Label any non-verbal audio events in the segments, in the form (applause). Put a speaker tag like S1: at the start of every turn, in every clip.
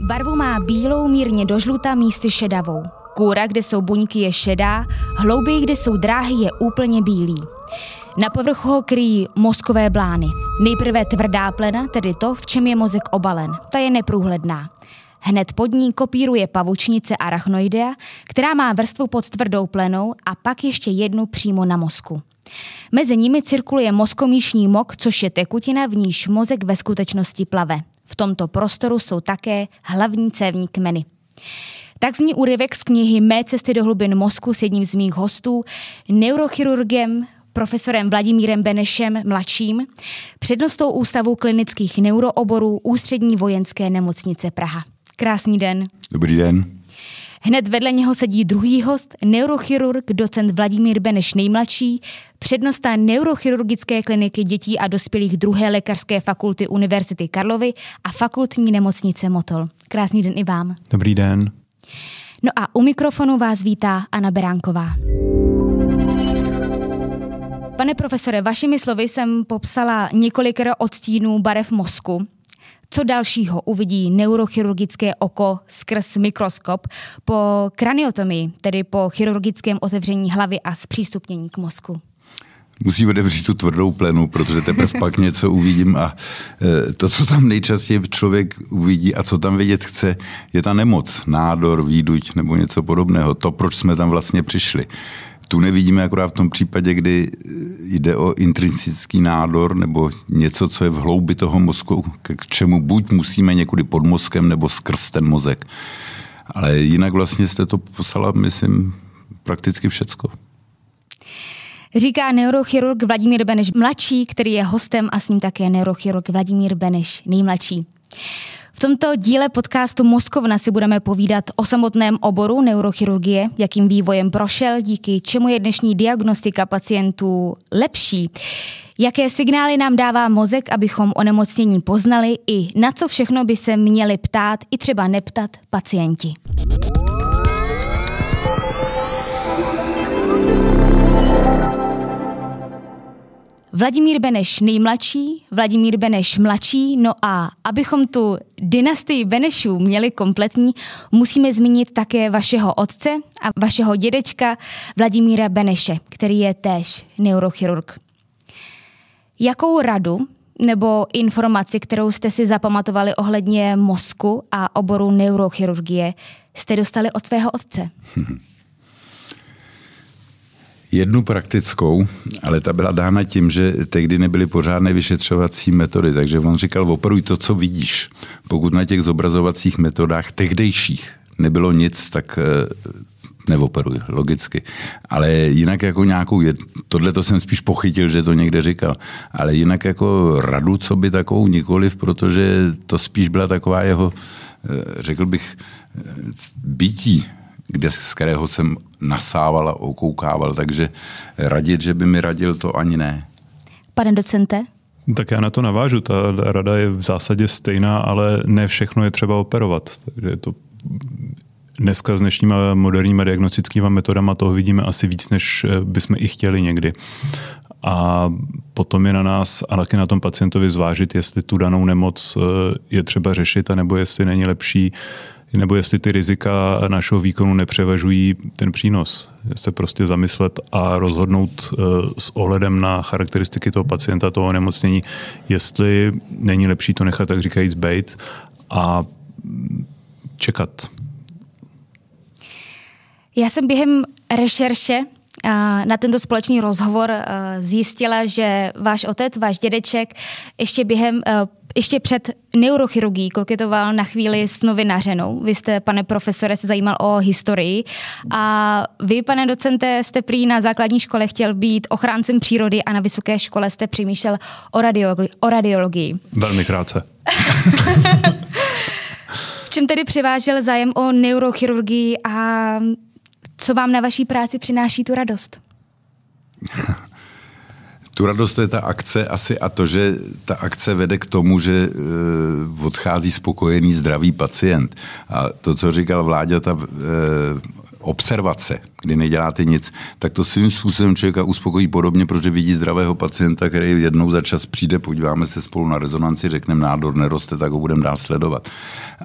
S1: Barvu má bílou, mírně do žluta, místy šedavou. Kůra, kde jsou buňky, je šedá, hlouběji, kde jsou dráhy, je úplně bílý. Na povrchu ho kryjí mozkové blány. Nejprve tvrdá plena, tedy to, v čem je mozek obalen. Ta je neprůhledná. Hned pod ní kopíruje pavučnice arachnoidea, která má vrstvu pod tvrdou plenou a pak ještě jednu přímo na mozku. Mezi nimi cirkuluje mozkomíšní mok, což je tekutina, v níž mozek ve skutečnosti plave. V tomto prostoru jsou také hlavní cévní kmeny. Tak zní úryvek z knihy Mé cesty do hlubin mozku s jedním z mých hostů, neurochirurgem, profesorem Vladimírem Benešem mladším, přednostou Ústavu klinických neurooborů Ústřední vojenské nemocnice Praha. Krásný den.
S2: Dobrý den.
S1: Hned vedle něho sedí druhý host, neurochirurg, docent Vladimír Beneš nejmladší, přednosta neurochirurgické kliniky dětí a dospělých druhé lékařské fakulty Univerzity Karlovy a fakultní nemocnice Motol. Krásný den i vám.
S2: Dobrý den.
S1: No a u mikrofonu vás vítá Anna Beránková. Pane profesore, vašimi slovy jsem popsala několikero odstínů barev mozku. Co dalšího uvidí neurochirurgické oko skrz mikroskop po kraniotomii, tedy po chirurgickém otevření hlavy a zpřístupnění k mozku?
S2: musí otevřít tu tvrdou plenu, protože teprve pak něco uvidím a e, to, co tam nejčastěji člověk uvidí a co tam vidět chce, je ta nemoc, nádor, výduť nebo něco podobného. To, proč jsme tam vlastně přišli. Tu nevidíme akorát v tom případě, kdy jde o intrinsický nádor nebo něco, co je v hloubi toho mozku, k čemu buď musíme někudy pod mozkem nebo skrz ten mozek. Ale jinak vlastně jste to poslala, myslím, prakticky všecko.
S1: Říká neurochirurg Vladimír Beneš mladší, který je hostem a s ním také neurochirurg Vladimír Beneš nejmladší. V tomto díle podcastu Moskovna si budeme povídat o samotném oboru neurochirurgie, jakým vývojem prošel, díky čemu je dnešní diagnostika pacientů lepší. Jaké signály nám dává mozek, abychom onemocnění poznali i na co všechno by se měli ptát i třeba neptat pacienti. Vladimír Beneš nejmladší, Vladimír Beneš mladší, no a abychom tu dynastii Benešů měli kompletní, musíme zmínit také vašeho otce a vašeho dědečka Vladimíra Beneše, který je též neurochirurg. Jakou radu nebo informaci, kterou jste si zapamatovali ohledně mozku a oboru neurochirurgie, jste dostali od svého otce? (laughs)
S2: Jednu praktickou, ale ta byla dána tím, že tehdy nebyly pořádné vyšetřovací metody, takže on říkal, operuj to, co vidíš. Pokud na těch zobrazovacích metodách tehdejších nebylo nic, tak eh, neoperuj, logicky. Ale jinak jako nějakou, tohle to jsem spíš pochytil, že to někde říkal, ale jinak jako radu, co by takovou nikoliv, protože to spíš byla taková jeho, eh, řekl bych, eh, bytí kde, z kterého jsem nasával a okoukával, takže radit, že by mi radil, to ani ne.
S1: Pane docente?
S3: Tak já na to navážu. Ta rada je v zásadě stejná, ale ne všechno je třeba operovat. Takže je to dneska s dnešníma moderníma diagnostickými metodama toho vidíme asi víc, než bychom i chtěli někdy. A potom je na nás a taky na tom pacientovi zvážit, jestli tu danou nemoc eh, je třeba řešit, anebo jestli není lepší nebo jestli ty rizika našeho výkonu nepřevažují ten přínos. Se prostě zamyslet a rozhodnout eh, s ohledem na charakteristiky toho pacienta, toho onemocnění, jestli není lepší to nechat, tak říkajíc, bejt a čekat.
S1: Já jsem během rešerše na tento společný rozhovor zjistila, že váš otec, váš dědeček ještě během ještě před neurochirurgií koketoval na chvíli s novinařenou. Vy jste, pane profesore, se zajímal o historii a vy, pane docente, jste prý na základní škole chtěl být ochráncem přírody a na vysoké škole jste přemýšlel o, radiologi- o radiologii.
S3: Velmi krátce. (laughs)
S1: v čem tedy převážel zájem o neurochirurgii a co vám na vaší práci přináší tu radost? (laughs)
S2: Tu radost je ta akce asi a to, že ta akce vede k tomu, že e, odchází spokojený, zdravý pacient. A to, co říkal Vláďa, ta e, observace, kdy neděláte nic, tak to svým způsobem člověka uspokojí podobně, protože vidí zdravého pacienta, který jednou za čas přijde, podíváme se spolu na rezonanci, řekneme nádor neroste, tak ho budeme dál sledovat.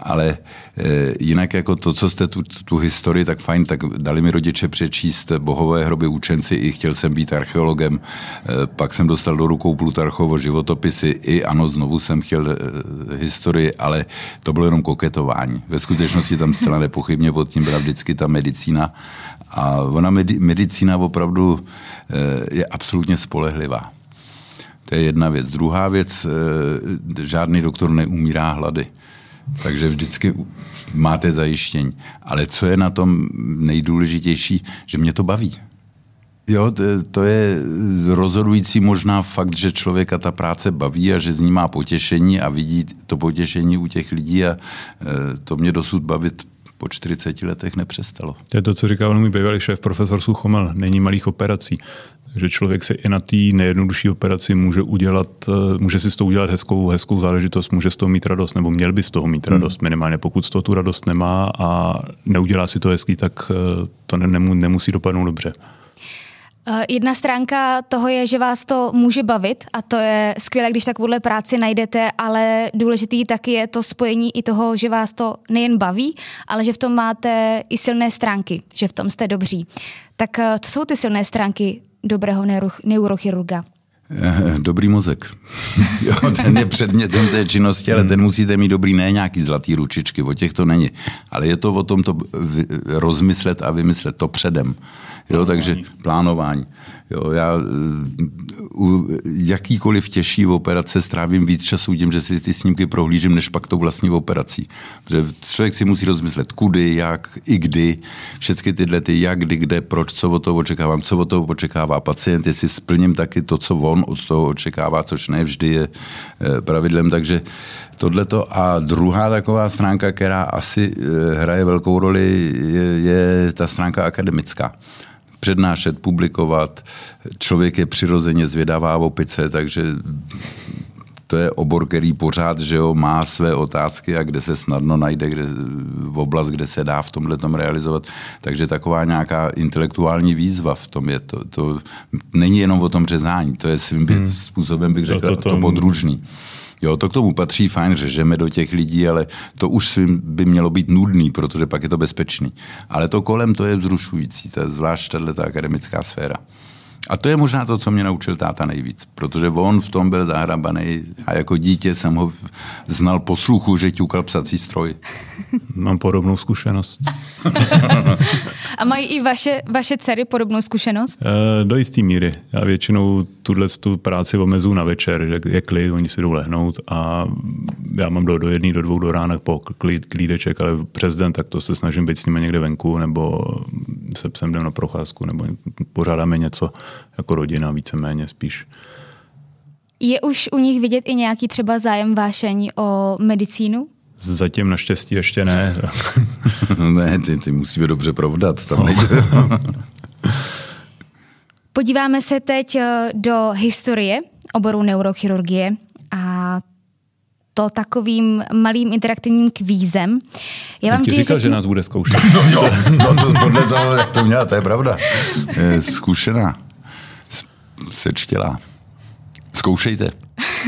S2: Ale e, jinak jako to, co jste tu, tu historii, tak fajn, tak dali mi rodiče přečíst bohové hroby učenci, i chtěl jsem být archeologem, e, pak jsem dostal do rukou Plutarchovo životopisy, i ano, znovu jsem chtěl e, historii, ale to bylo jenom koketování. Ve skutečnosti tam zcela nepochybně pod tím byla vždycky ta medicína a ona medicína opravdu eh, je absolutně spolehlivá. To je jedna věc. Druhá věc, eh, žádný doktor neumírá hlady. Takže vždycky máte zajištění. Ale co je na tom nejdůležitější, že mě to baví. Jo, to je rozhodující možná fakt, že člověka ta práce baví a že z ní má potěšení a vidí to potěšení u těch lidí a eh, to mě dosud bavit po 40 letech nepřestalo.
S3: To je to, co říkal můj bývalý šéf, profesor Suchomel, není malých operací. Takže člověk se i na té nejjednodušší operaci může udělat, eh, může si z toho udělat hezkou, hezkou záležitost, může z toho mít radost, nebo měl by z toho mít radost hmm. minimálně. Pokud z toho tu radost nemá a neudělá si to hezký, tak eh, to nemusí dopadnout dobře.
S1: Eh, jedna stránka toho je, že vás to může bavit a to je skvělé, když takovouhle práci najdete, ale důležitý taky je to spojení i toho, že vás to nejen baví, ale že v tom máte i silné stránky, že v tom jste dobří. Tak eh, co jsou ty silné stránky dobrého neurochirurga?
S2: Eh, dobrý mozek. (laughs) jo, ten je předmětem té činnosti, ale ten musíte mít dobrý, ne nějaký zlatý ručičky, o těch to není. Ale je to o tom to rozmyslet a vymyslet to předem. Jo, takže plánování. Jo, já u jakýkoliv těžší operace strávím víc času tím, že si ty snímky prohlížím, než pak tou vlastní operací. Protože člověk si musí rozmyslet, kudy, jak, i kdy, všechny tyhle ty jak, kdy, kde, proč, co od toho očekávám, co od toho očekává pacient, jestli splním taky to, co on od toho očekává, což ne vždy je eh, pravidlem, takže tohleto. A druhá taková stránka, která asi eh, hraje velkou roli, je, je ta stránka akademická přednášet, publikovat. Člověk je přirozeně zvědavá opice, takže to je obor, který pořád že jo, má své otázky a kde se snadno najde kde, v oblast, kde se dá v tomhle tom realizovat. Takže taková nějaká intelektuální výzva v tom je. To, to není jenom o tom řezání, to je svým hmm. způsobem, bych řekl, to, to, to, to podružný. Jo, to k tomu patří, fajn, řežeme do těch lidí, ale to už by mělo být nudný, protože pak je to bezpečný. Ale to kolem, to je vzrušující, to je zvlášť tato akademická sféra. A to je možná to, co mě naučil táta nejvíc, protože on v tom byl zahrabaný a jako dítě jsem ho znal po sluchu, že ťukal psací stroj.
S3: Mám podobnou zkušenost. (laughs)
S1: a mají i vaše, vaše dcery podobnou zkušenost?
S3: E, do jisté míry. Já většinou tuhle tu práci omezu na večer, že je klid, oni si jdou lehnout a já mám do, do jedné, do dvou do rána po klid, klídeček, ale přes den tak to se snažím být s nimi někde venku nebo se psem jdem na procházku nebo pořádáme něco jako rodina víceméně spíš.
S1: Je už u nich vidět i nějaký třeba zájem vášení o medicínu?
S3: Zatím naštěstí ještě ne. (laughs)
S2: ne, ty, ty musíme dobře provdat. Tam no. (laughs)
S1: Podíváme se teď eh, do historie oboru neurochirurgie a to takovým malým interaktivním kvízem.
S3: Já vám říkal, řeknu... že nás bude zkoušet. (laughs)
S2: No jo, no to, podle toho, jak to měla, to je pravda. Je zkušená sečtělá. Zkoušejte.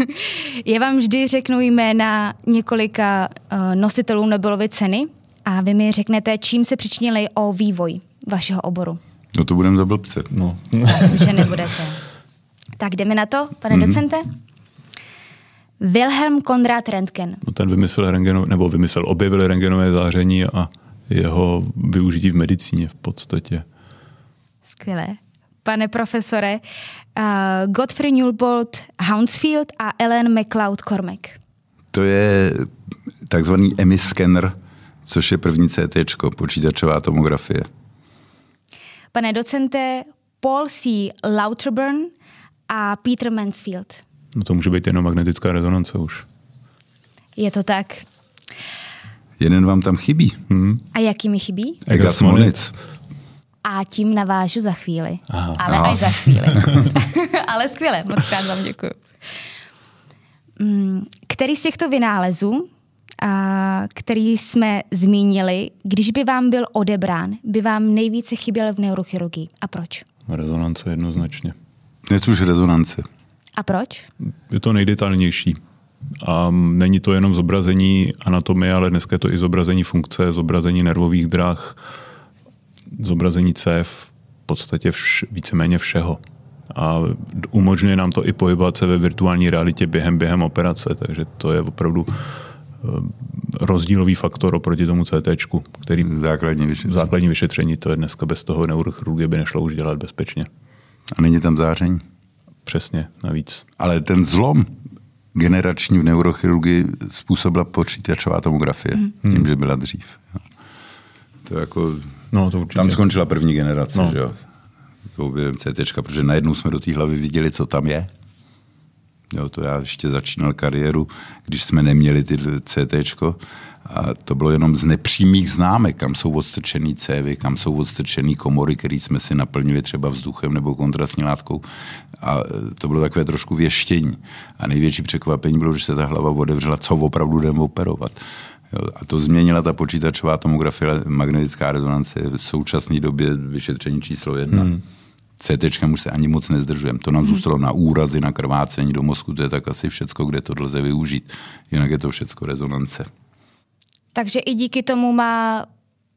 S2: (laughs)
S1: Já vám vždy řeknu jména několika uh, nositelů Nobelovy ceny a vy mi řeknete, čím se přičinili o vývoj vašeho oboru.
S2: No to budeme za blbce.
S3: No.
S1: Myslím, že nebudete. Tak jdeme na to, pane mm-hmm. docente. Wilhelm Konrad Röntgen.
S3: No ten vymyslel rengeno, nebo vymyslel, objevil rengenové záření a jeho využití v medicíně v podstatě.
S1: Skvělé pane profesore, uh, Godfrey Newbold Hounsfield a Ellen McLeod Cormack.
S2: To je takzvaný EMI scanner, což je první CT, počítačová tomografie.
S1: Pane docente, Paul C. Lauterburn a Peter Mansfield.
S3: No to může být jenom magnetická rezonance už.
S1: Je to tak.
S2: Jeden vám tam chybí.
S1: Hmm. A jaký mi chybí?
S2: Egas Moniz
S1: a tím navážu za chvíli. Aha. Ale Aha. až za chvíli. (laughs) (laughs) Ale skvěle, moc krát vám děkuji. Mm, který z těchto vynálezů a, který jsme zmínili, když by vám byl odebrán, by vám nejvíce chyběl v neurochirurgii. A proč?
S3: Rezonance jednoznačně.
S2: Dnes už rezonance.
S1: A proč?
S3: Je to nejdetailnější. A není to jenom zobrazení anatomie, ale dneska je to i zobrazení funkce, zobrazení nervových drah, zobrazení cév, v podstatě vš, víceméně všeho. A umožňuje nám to i pohybovat se ve virtuální realitě během, během operace, takže to je opravdu eh, rozdílový faktor oproti tomu CT, který
S2: základní vyšetření.
S3: základní vyšetření, to je dneska bez toho neurochirurgie by nešlo už dělat bezpečně.
S2: A není tam záření?
S3: Přesně, navíc.
S2: Ale ten zlom generační v neurochirurgii způsobila počítačová tomografie, hmm. tím, že byla dřív. To jako,
S3: no, to určitě.
S2: tam skončila první generace, no. že jo? To objevím CT, protože najednou jsme do té hlavy viděli, co tam je. Jo, to já ještě začínal kariéru, když jsme neměli ty CT, a to bylo jenom z nepřímých známek, kam jsou odstrčený cévy, kam jsou odstrčený komory, které jsme si naplnili třeba vzduchem nebo kontrastní látkou. A to bylo takové trošku věštění. A největší překvapení bylo, že se ta hlava otevřela, co opravdu jdeme operovat. A to změnila ta počítačová tomografie, magnetická rezonance v současné době vyšetření číslo jedna. Hmm. CT už se ani moc nezdržujeme. To nám zůstalo na úrazy, na krvácení do mozku, to je tak asi všecko, kde to lze využít. Jinak je to všecko rezonance.
S1: Takže i díky tomu má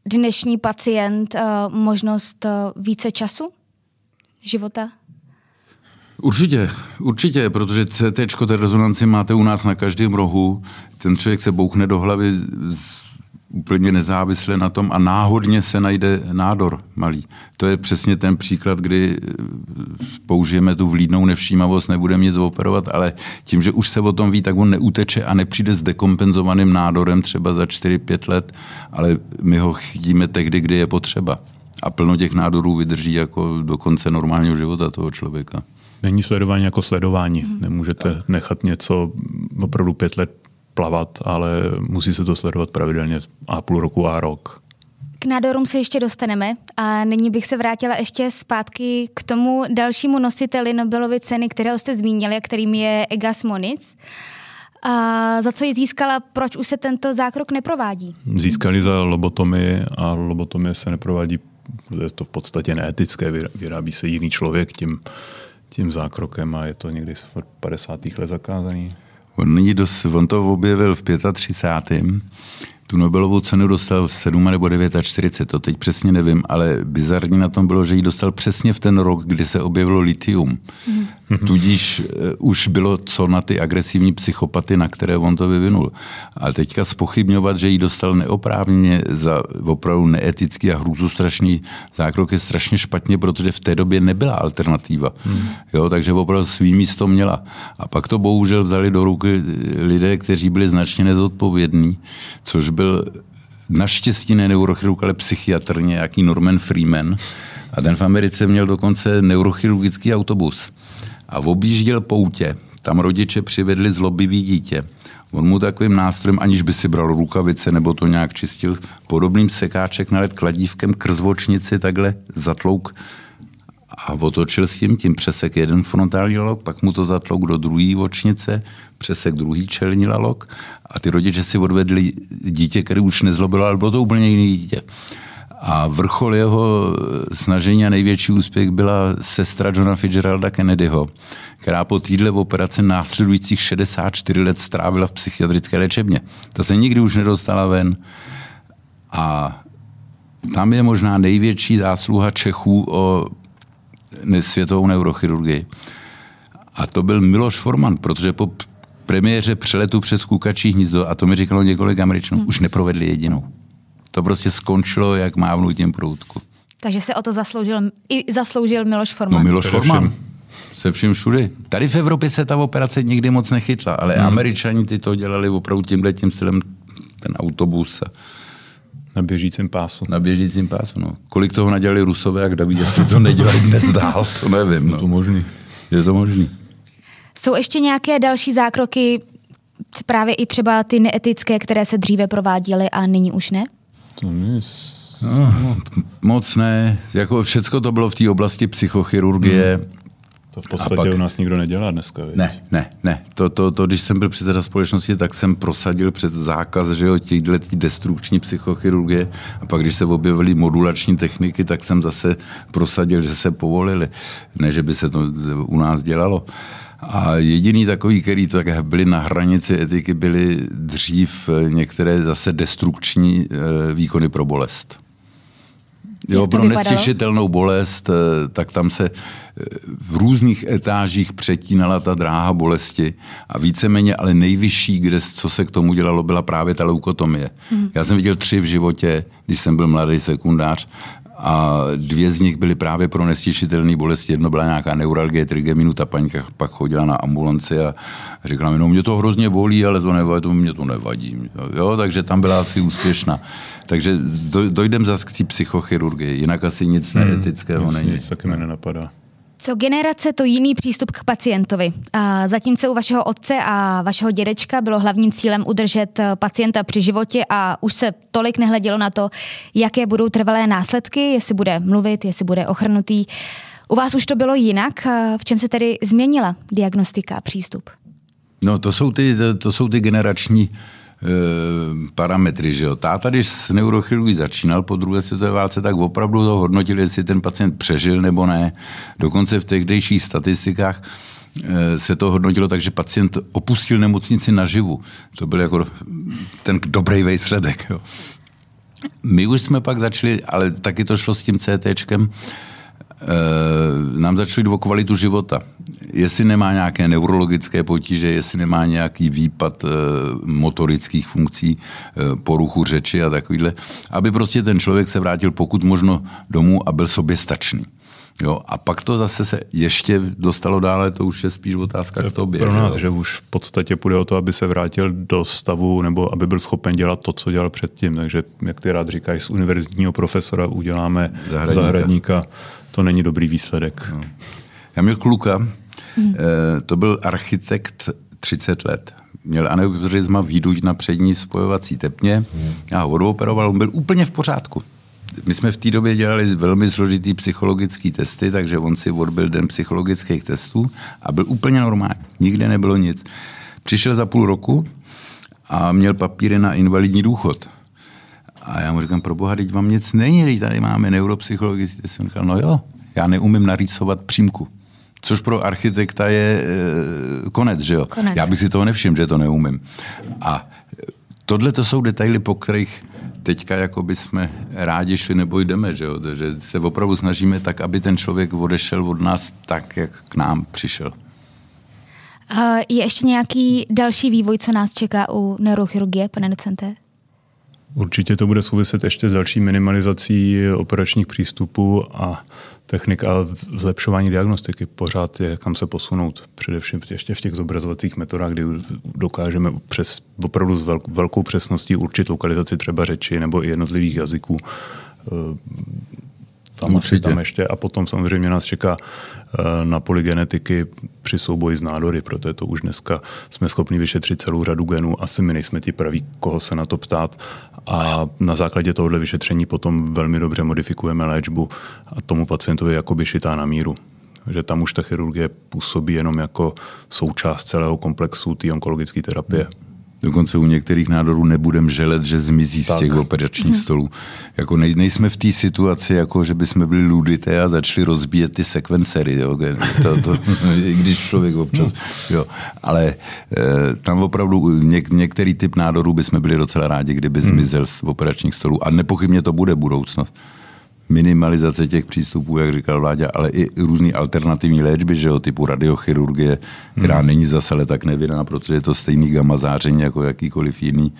S1: dnešní pacient uh, možnost uh, více času života?
S2: Určitě, určitě, protože CT, té rezonanci máte u nás na každém rohu. Ten člověk se bouchne do hlavy úplně nezávisle na tom a náhodně se najde nádor malý. To je přesně ten příklad, kdy eh, použijeme tu vlídnou nevšímavost, nebudeme nic operovat, ale tím, že už se o tom ví, tak on neuteče a nepřijde s dekompenzovaným nádorem třeba za 4-5 let, ale my ho chytíme tehdy, kdy je potřeba. A plno těch nádorů vydrží jako do konce normálního života toho člověka.
S3: Není sledování jako sledování. Nemůžete nechat něco opravdu pět let plavat, ale musí se to sledovat pravidelně a půl roku a rok.
S1: K nádorům se ještě dostaneme a nyní bych se vrátila ještě zpátky k tomu dalšímu nositeli Nobelovy ceny, kterého jste zmínili, a kterým je Egas Moniz. A za co ji získala, proč už se tento zákrok neprovádí?
S3: Získali za lobotomii a lobotomie se neprovádí, je to v podstatě neetické, vyrábí se jiný člověk tím, tím zákrokem a je to někdy v 50. let zakázaný.
S2: On, dost, on to objevil v 35. Tu Nobelovou cenu dostal v 7 nebo 49, to teď přesně nevím, ale bizarní na tom bylo, že ji dostal přesně v ten rok, kdy se objevilo litium. Mm-hmm. Tudíž uh, už bylo co na ty agresivní psychopaty, na které on to vyvinul. A teďka spochybňovat, že ji dostal neoprávně za opravdu neetický a hrůzostrašný zákrok je strašně špatně, protože v té době nebyla alternativa. Mm. Jo, takže opravdu svý místo měla. A pak to bohužel vzali do ruky lidé, kteří byli značně nezodpovědní, což byl naštěstí ne neurochirurg, ale psychiatr, nějaký Norman Freeman. A ten v Americe měl dokonce neurochirurgický autobus. A objížděl poutě. Tam rodiče přivedli zlobivý dítě. On mu takovým nástrojem, aniž by si bral rukavice nebo to nějak čistil, podobným sekáček nalet kladívkem krzvočnici takhle zatlouk a otočil s tím, tím přesek jeden frontální lalok, pak mu to zatlouk do druhé očnice, přesek druhý čelní lalok a ty rodiče si odvedli dítě, které už nezlobilo, ale bylo to úplně jiné dítě. A vrchol jeho snažení a největší úspěch byla sestra Johna Fitzgeralda Kennedyho, která po týdle operace následujících 64 let strávila v psychiatrické léčebně. Ta se nikdy už nedostala ven. A tam je možná největší zásluha Čechů o světovou neurochirurgii. A to byl Miloš Forman, protože po premiéře přeletu přes kukačí hnízdo, a to mi říkalo několik Američanů, hmm. už neprovedli jedinou. To prostě skončilo, jak mávnutím proutku.
S1: Takže se o to zasloužil, i zasloužil Miloš Forman.
S2: No Miloš Forman. Se vším všudy. Tady v Evropě se ta operace nikdy moc nechytla, ale hmm. američani ty to dělali opravdu tímhle tím stylem, ten autobus. A
S3: na běžícím pásu.
S2: Na běžícím pásu, no. Kolik toho nadělali Rusové, jak David, jestli to nedělají dnes dál, to nevím. No.
S3: Je to možný.
S2: Je to možný.
S1: Jsou ještě nějaké další zákroky, právě i třeba ty neetické, které se dříve prováděly a nyní už ne?
S3: To není.
S2: No, moc ne. Jako všecko to bylo v té oblasti psychochirurgie. Hmm.
S3: To v podstatě pak, u nás nikdo nedělá dneska. Víc.
S2: Ne, ne, ne. To, to, to, když jsem byl předseda společnosti, tak jsem prosadil před zákaz že jo, těchto destrukční psychochirurgie a pak, když se objevily modulační techniky, tak jsem zase prosadil, že se povolili. Ne, že by se to u nás dělalo. A jediný takový, který to tak byli na hranici etiky, byly dřív některé zase destrukční eh, výkony pro bolest. Jo, pro nestěšitelnou bolest, eh, tak tam se eh, v různých etážích přetínala ta dráha bolesti a víceméně, ale nejvyšší, kde, co se k tomu dělalo, byla právě ta leukotomie. Hmm. Já jsem viděl tři v životě, když jsem byl mladý sekundář a dvě z nich byly právě pro nestěšitelné bolesti. Jedno byla nějaká neuralgie, trigeminu, ta paňka pak chodila na ambulanci a říkala mi, no mě to hrozně bolí, ale to nevadí, to mě to nevadí. Jo, takže tam byla asi úspěšná. Takže dojdem zase k té psychochirurgii, jinak asi nic hmm, neetického není.
S3: Nic taky mi nenapadá.
S1: Co generace, to jiný přístup k pacientovi. Zatímco u vašeho otce a vašeho dědečka bylo hlavním cílem udržet eh, pacienta při životě a už se tolik nehledělo na to, jaké budou trvalé následky, jestli bude mluvit, jestli bude ochrnutý. U vás už to bylo jinak? V čem se tedy změnila diagnostika a přístup?
S2: No to jsou ty, to jsou ty generační Eh, parametry. Že jo. Táta, když s neurochirurgií začínal po druhé světové válce, tak opravdu to hodnotil, jestli ten pacient přežil nebo ne. Dokonce v tehdejších statistikách eh, se to hodnotilo tak, že pacient opustil nemocnici naživu. To byl jako ten dobrý výsledek. Jo. My už jsme pak začali, ale taky to šlo s tím CTčkem, Eh, nám začali jít o kvalitu života. Jestli nemá nějaké neurologické potíže, jestli nemá nějaký výpad eh, motorických funkcí, eh, poruchu řeči a takovýhle, aby prostě ten člověk se vrátil pokud možno domů a byl soběstačný. Jo, a pak to zase se ještě dostalo dále, to už je spíš otázka to k tobě.
S3: Pro nás, že, že už v podstatě půjde o to, aby se vrátil do stavu nebo aby byl schopen dělat to, co dělal předtím. Takže, jak ty rád říkáš, z univerzitního profesora uděláme zahradníka. zahradníka to není dobrý výsledek. No.
S2: Já měl kluka, hmm. to byl architekt 30 let. Měl aneurisma výduť na přední spojovací tepně. Hmm. Já ho odoperoval, on byl úplně v pořádku. My jsme v té době dělali velmi složitý psychologický testy, takže on si odbil den psychologických testů a byl úplně normální. Nikde nebylo nic. Přišel za půl roku a měl papíry na invalidní důchod. A já mu říkám, pro boha, teď vám nic není, teď tady máme neuropsychologický. Jsem říkal, no jo, já neumím narýsovat přímku. Což pro architekta je e, konec, že jo? Konec. Já bych si toho nevšiml, že to neumím. A tohle to jsou detaily, po kterých teďka jako by jsme rádi šli nebo jdeme, že, jo? že se opravdu snažíme tak, aby ten člověk odešel od nás tak, jak k nám přišel.
S1: Je ještě nějaký další vývoj, co nás čeká u neurochirurgie, pane docente?
S3: Určitě to bude souviset ještě s další minimalizací operačních přístupů a technik a zlepšování diagnostiky. Pořád je kam se posunout, především ještě v těch zobrazovacích metodách, kdy dokážeme přes, opravdu s velkou přesností určit lokalizaci třeba řeči nebo i jednotlivých jazyků tam asi tam ještě. A potom samozřejmě nás čeká eh, na polygenetiky při souboji s nádory, protože to už dneska jsme schopni vyšetřit celou řadu genů. Asi my nejsme ti praví, koho se na to ptát. A na základě tohohle vyšetření potom velmi dobře modifikujeme léčbu a tomu pacientovi jakoby šitá na míru že tam už ta chirurgie působí jenom jako součást celého komplexu té onkologické terapie. Hmm.
S2: Dokonce u některých nádorů nebudem želet, že zmizí tak. z těch operačních mm. stolů. Jako nej, nejsme v té situaci, jako že bychom byli ludité a začali rozbíjet ty sekvencery, jo, to, to, (laughs) i když člověk občas, jo. Ale e, tam opravdu něk, některý typ nádorů bychom byli docela rádi, kdyby mm. zmizel z operačních stolů. A nepochybně to bude budoucnost minimalizace těch přístupů, jak říkal Vláďa, ale i různé alternativní léčby, že jo, typu radiochirurgie, která hmm. není zase ale tak nevinná, protože je to stejný gamma záření jako jakýkoliv jiný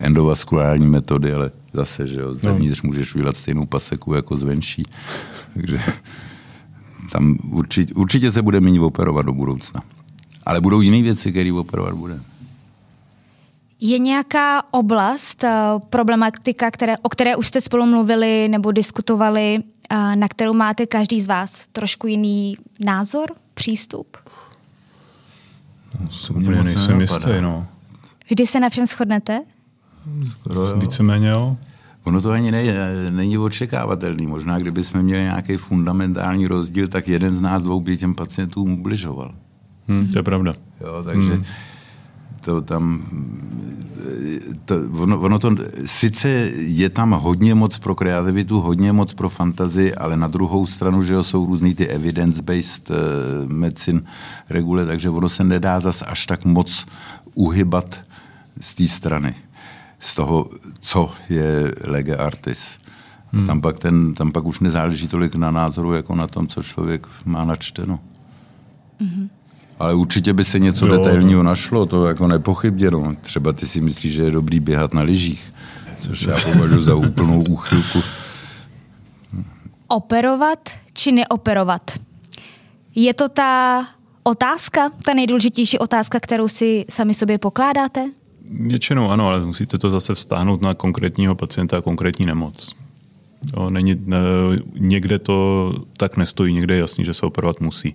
S2: endovaskulární metody, ale zase, že jo, no. zevnitř můžeš udělat stejnou paseku jako zvenší. Takže tam určitě, určitě se bude méně operovat do budoucna. Ale budou jiné věci, které operovat bude.
S1: Je nějaká oblast, eh, problematika, které, o které už jste spolu mluvili nebo diskutovali, eh, na kterou máte každý z vás trošku jiný názor, přístup?
S3: No, nejsem jistý, no.
S1: Vždy se na všem shodnete?
S3: Skoro jo. Víceméně jo.
S2: Ono to ani ne, není očekávatelný. Možná, kdyby jsme měli nějaký fundamentální rozdíl, tak jeden z nás dvou by těm pacientům ubližoval.
S3: Hmm, to je pravda.
S2: Jo, takže hmm. To tam, to, ono, ono to, sice je tam hodně moc pro kreativitu, hodně moc pro fantazii, ale na druhou stranu, že jo, jsou různý ty evidence-based uh, medicine regule, takže ono se nedá zas až tak moc uhybat z té strany z toho, co je lege artis. Hmm. Tam, pak ten, tam pak už nezáleží tolik na názoru, jako na tom, co člověk má načteno. Hmm. Ale určitě by se něco jo, detailního no. našlo, to jako nepochybně. Třeba ty si myslíš, že je dobrý běhat na lyžích, což já považuji za úplnou úchylku.
S1: Operovat či neoperovat? Je to ta otázka, ta nejdůležitější otázka, kterou si sami sobě pokládáte?
S3: Většinou ano, ale musíte to zase vztáhnout na konkrétního pacienta a konkrétní nemoc. Jo, není, ne, někde to tak nestojí, někde je jasný, že se operovat musí.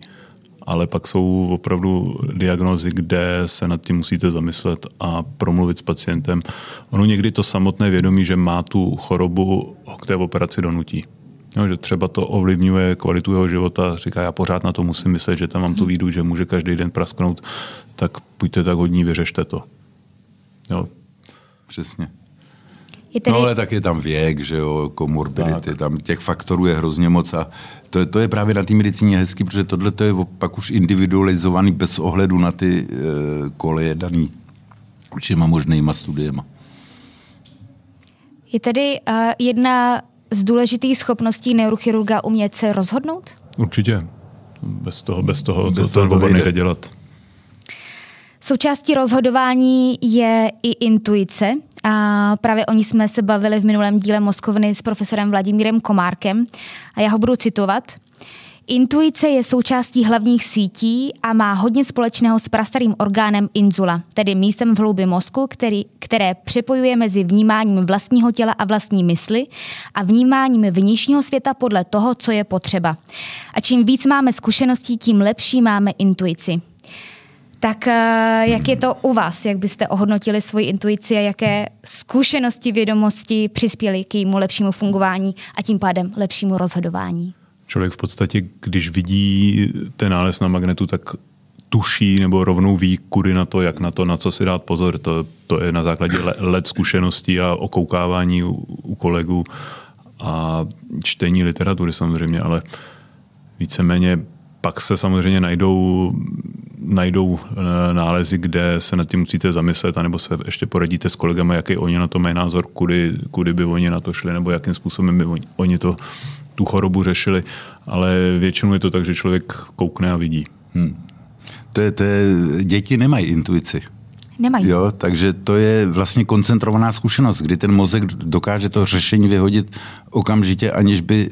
S3: Ale pak jsou opravdu diagnózy, kde se nad tím musíte zamyslet a promluvit s pacientem. Ono někdy to samotné vědomí, že má tu chorobu, k té operaci donutí. Jo, že třeba to ovlivňuje kvalitu jeho života, říká, já pořád na to musím myslet, že tam mám tu výdu, že může každý den prasknout, tak pojďte tak hodní, vyřešte to. Jo.
S2: Přesně. Je tedy... No ale tak je tam věk, že jo, komorbidity, tam těch faktorů je hrozně moc a to, to je právě na té medicíně hezký, protože tohle to je pak už individualizovaný bez ohledu na ty e, koleje daný všema možnýma studiema.
S1: Je tedy uh, jedna z důležitých schopností neurochirurga umět se rozhodnout?
S3: Určitě. Bez toho, bez toho bez to, toho to nejde dělat.
S1: Součástí rozhodování je i intuice. A právě o ní jsme se bavili v minulém díle Moskovny s profesorem Vladimírem Komárkem. A já ho budu citovat. Intuice je součástí hlavních sítí a má hodně společného s prastarým orgánem inzula, tedy místem v hloubi mozku, který, které přepojuje mezi vnímáním vlastního těla a vlastní mysli a vnímáním vnějšího světa podle toho, co je potřeba. A čím víc máme zkušeností, tím lepší máme intuici. Tak eh, jak je to u vás? Jak byste ohodnotili svoji intuici a jaké zkušenosti, vědomosti přispěly k jejímu lepšímu fungování a tím pádem lepšímu rozhodování?
S3: Člověk v podstatě, když vidí ten nález na magnetu, tak tuší nebo rovnou ví, kudy na to, jak na to, na co si dát pozor. To, to je na základě let zkušeností a okoukávání u, u kolegů a čtení literatury samozřejmě, ale víceméně pak se samozřejmě najdou najdou eh, nálezy, kde se nad tím musíte zamyslet, anebo se ještě poradíte s kolegama, jaký oni na to mají názor, kudy, kudy by oni na to šli, nebo jakým způsobem by oni to, tu chorobu řešili. Ale většinou je to tak, že člověk koukne a vidí. Hmm.
S2: To je, to je, děti nemají intuici.
S1: Nemají.
S2: Jo, takže to je vlastně koncentrovaná zkušenost, kdy ten mozek dokáže to řešení vyhodit okamžitě, aniž by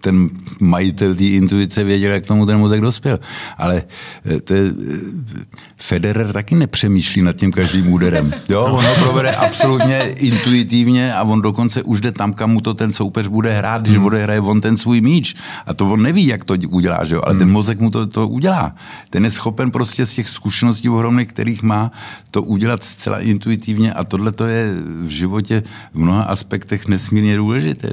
S2: ten majitel té intuice věděl, jak tomu ten mozek dospěl. Ale eh, to je, eh, Federer taky nepřemýšlí nad tím každým úderem. Jo, on ho provede absolutně intuitivně a on dokonce už jde tam, kam mu to ten soupeř bude hrát, když hmm. odehraje on ten svůj míč. A to on neví, jak to udělá, že jo? ale hmm. ten mozek mu to, to udělá. Ten je schopen prostě z těch zkušeností ohromných, kterých má, to udělat zcela intuitivně a tohle to je v životě v mnoha aspektech nesmírně důležité.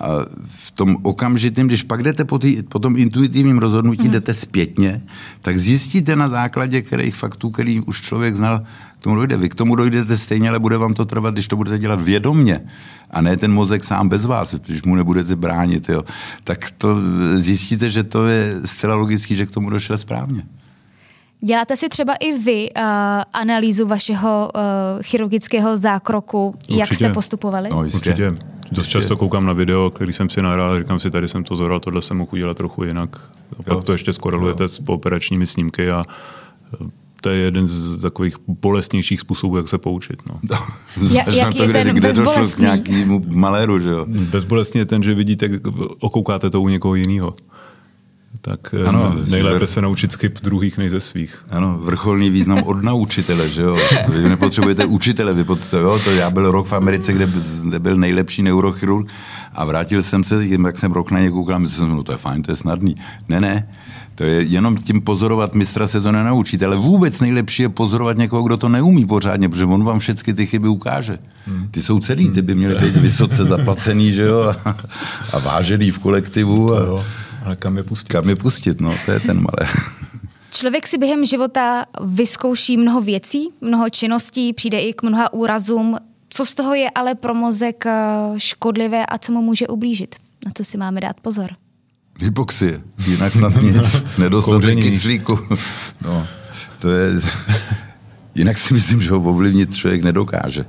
S2: A v tom okamžitém, když pak jdete po, tý, po tom intuitivním rozhodnutí, mm. jdete zpětně, tak zjistíte na základě kterých faktů, který už člověk znal, k tomu dojde. Vy k tomu dojdete stejně, ale bude vám to trvat, když to budete dělat vědomně a ne ten mozek sám bez vás, když mu nebudete bránit. Jo. Tak to zjistíte, že to je zcela logický, že k tomu došel správně.
S1: Děláte si třeba i vy uh, analýzu vašeho uh, chirurgického zákroku, Určitě. jak jste postupovali?
S3: No, Určitě. Dost často koukám na video, který jsem si nahrál, říkám si, tady jsem to zoral, tohle jsem mohl udělat trochu jinak. A pak jo. to ještě skorelujete jo. s pooperačními snímky a eh, to je jeden z takových bolestnějších způsobů, jak se poučit. No.
S1: no (laughs) ja, jaký to, kde, je ten kde došlo k
S2: nějakému maléru, že jo?
S3: Bezbolestně je ten, že vidíte, okoukáte to u někoho jiného tak eh, ano, nejlépe se naučit skyp druhých než ze svých.
S2: Ano, vrcholný význam od naučitele, že jo. Vy nepotřebujete učitele, vy pot, jo, to já byl rok v Americe, kde, kde byl nejlepší neurochirurg A vrátil jsem se, jak jsem rok na ně koukal, myslel jsem, no to je fajn, to je snadný. Ne, ne, to je jenom tím pozorovat mistra se to nenaučíte, ale vůbec nejlepší je pozorovat někoho, kdo to neumí pořádně, protože on vám všechny ty chyby ukáže. Hmm. Ty jsou celý, ty by měly být vysoce zaplacený, že jo, a, (laughs) a vážený v kolektivu. A,
S3: jo, ale kam je pustit?
S2: Kam je pustit, no, to je ten malé. (laughs)
S1: Člověk si během života vyzkouší mnoho věcí, mnoho činností, přijde i k mnoha úrazům. Co z toho je ale pro mozek eh, škodlivé a co mu může ublížit? Na co si máme dát pozor?
S2: Hypoxie, jinak snad nic. (laughs) Nedostatek kyslíku. (laughs) No, to je... Jinak si myslím, že ho ovlivnit člověk nedokáže.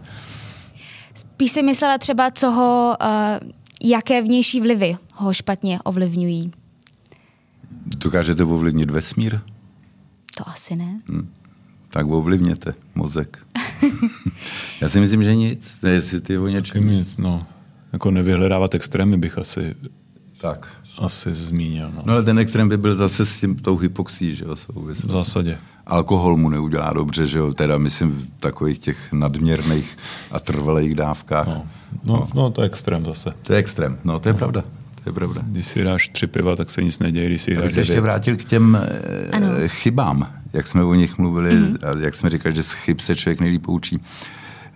S1: Spíš si myslela třeba, co ho, uh, jaké vnější vlivy ho špatně ovlivňují.
S2: Dokážete ovlivnit vesmír?
S1: To asi ne. Hmm.
S2: Tak ovlivněte mozek. (laughs) Já si myslím, že nic. Ne, jestli ty o něčem...
S3: Nic, no. Jako nevyhledávat extrémy bych asi
S2: tak.
S3: asi zmínil. No.
S2: no ale ten extrém by byl zase s tím tou hypoxí, že jo?
S3: Souvislost. V zásadě.
S2: Alkohol mu neudělá dobře, že jo? Teda myslím v takových těch nadměrných a trvalých dávkách.
S3: No, no, no. no to je extrém zase.
S2: To je extrém, no to je no. pravda. To je pravda.
S3: Když si dáš tři piva, tak se nic neděje. Když si dáš
S2: se ještě vrátil k těm eh, ano. chybám, jak jsme o nich mluvili mm-hmm. a jak jsme říkali, že z chyb se člověk nejlíp poučí.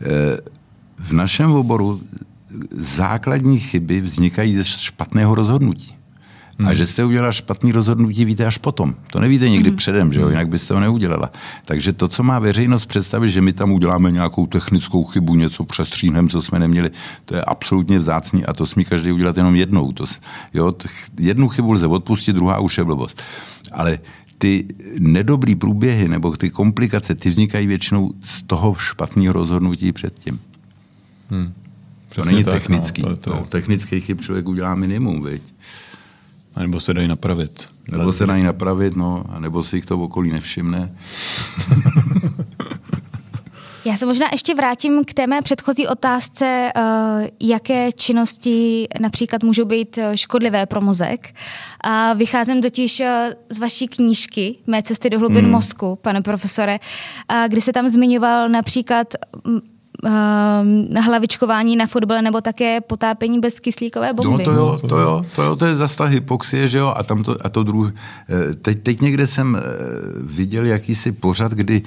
S2: Eh, v našem oboru základní chyby vznikají ze špatného rozhodnutí. Hmm. A že jste udělala špatný rozhodnutí, víte až potom. To nevíte někdy hmm. předem, že jo? jinak byste ho neudělala. Takže to, co má veřejnost představit, že my tam uděláme nějakou technickou chybu, něco přestříhneme, co jsme neměli, to je absolutně vzácný a to smí každý udělat jenom jednou. To, jo? Jednu chybu lze odpustit, druhá už je blbost. Ale ty nedobrý průběhy nebo ty komplikace, ty vznikají většinou z toho špatného rozhodnutí předtím. Hmm. To není tak, technický. No, to, to... No, technický chyb člověk udělá minimum, viď?
S3: A nebo se dají napravit.
S2: Nebo se dají napravit, no, a nebo si jich to v okolí nevšimne. (laughs)
S1: Já se možná ještě vrátím k té mé předchozí otázce, eh, jaké činnosti například můžou být eh, škodlivé pro mozek. A vycházím totiž eh, z vaší knížky Mé cesty do hlubin hmm. mozku, pane profesore, kdy se tam zmiňoval například uh, hlavičkování na fotbale nebo také potápení bez kyslíkové bomby.
S2: No to jo, to jo, to jo, to je zase ta hypoxie, že jo, a tam to, a to druhé. Eh, teď, teď někde jsem eh, viděl jakýsi pořad, kdy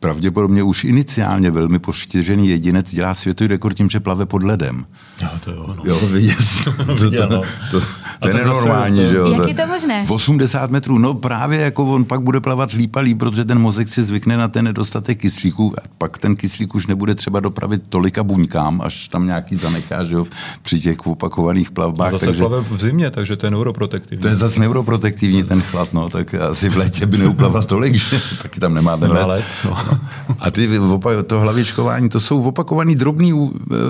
S2: pravděpodobně už iniciálně velmi poštěžený jedinec dělá světový rekord tím, že plave pod ledem.
S3: Jo, to jo, no.
S2: jo viděl to, to, to, to, to je nenormální, že jo.
S1: Jak je to možné?
S2: 80 metrů, no právě jako on pak bude plavat líp a líp, protože ten mozek si zvykne na ten nedostatek kyslíku a pak ten kyslík už nebude třeba dopravit tolika buňkám, až tam nějaký zanechá, že jo, při těch opakovaných plavbách.
S3: A zase takže, plave v zimě, takže to je neuroprotektivní.
S2: To je zase neuroprotektivní ten chlad, no, tak asi v létě by neuplaval tolik, že taky tam nemá ten let. No. A ty, to hlavičkování, to jsou opakovaný drobný e,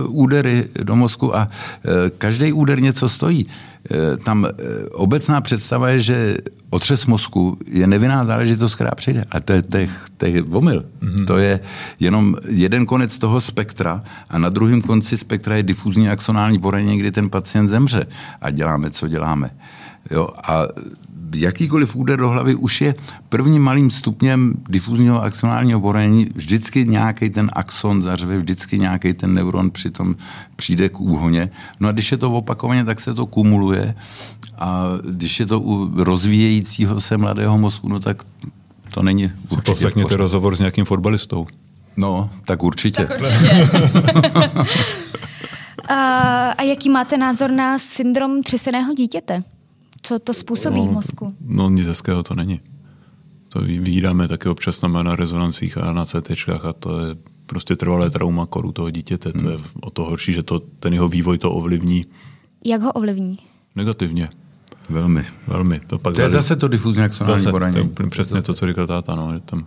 S2: údery do mozku a e, každý úder něco stojí. E, tam obecná představa je, že otřes mozku je nevinná záležitost, která přijde. A to je, to je, to je omyl. Mm-hmm. To je jenom jeden konec toho spektra a na druhém konci spektra je difuzní axonální poranění, kdy ten pacient zemře. A děláme, co děláme. Jo, a jakýkoliv úder do hlavy už je prvním malým stupněm difuzního axonálního poranění. Vždycky nějaký ten axon zařve, vždycky nějaký ten neuron přitom přijde k úhoně. No a když je to opakovaně, tak se to kumuluje a když je to u rozvíjejícího se mladého mozku, no tak to není určitě
S3: Poslechněte rozhovor s nějakým fotbalistou.
S2: No, tak určitě.
S1: Tak určitě. (laughs) a, a jaký máte názor na syndrom třeseného dítěte? Co to způsobí
S3: no,
S1: v mozku?
S3: No nic hezkého to není. To vyjídáme také občas na, na rezonancích a na CT a to je prostě trvalé trauma koru toho dítěte. Hmm. To je hmm. o to horší, že to, ten jeho vývoj to ovlivní.
S1: Jak ho ovlivní?
S3: Negativně.
S2: Velmi.
S3: Velmi.
S2: To, pak to je zase, zase to difuzní akcionální poranění.
S3: To je přesně to, co říkal táta. No, je tam...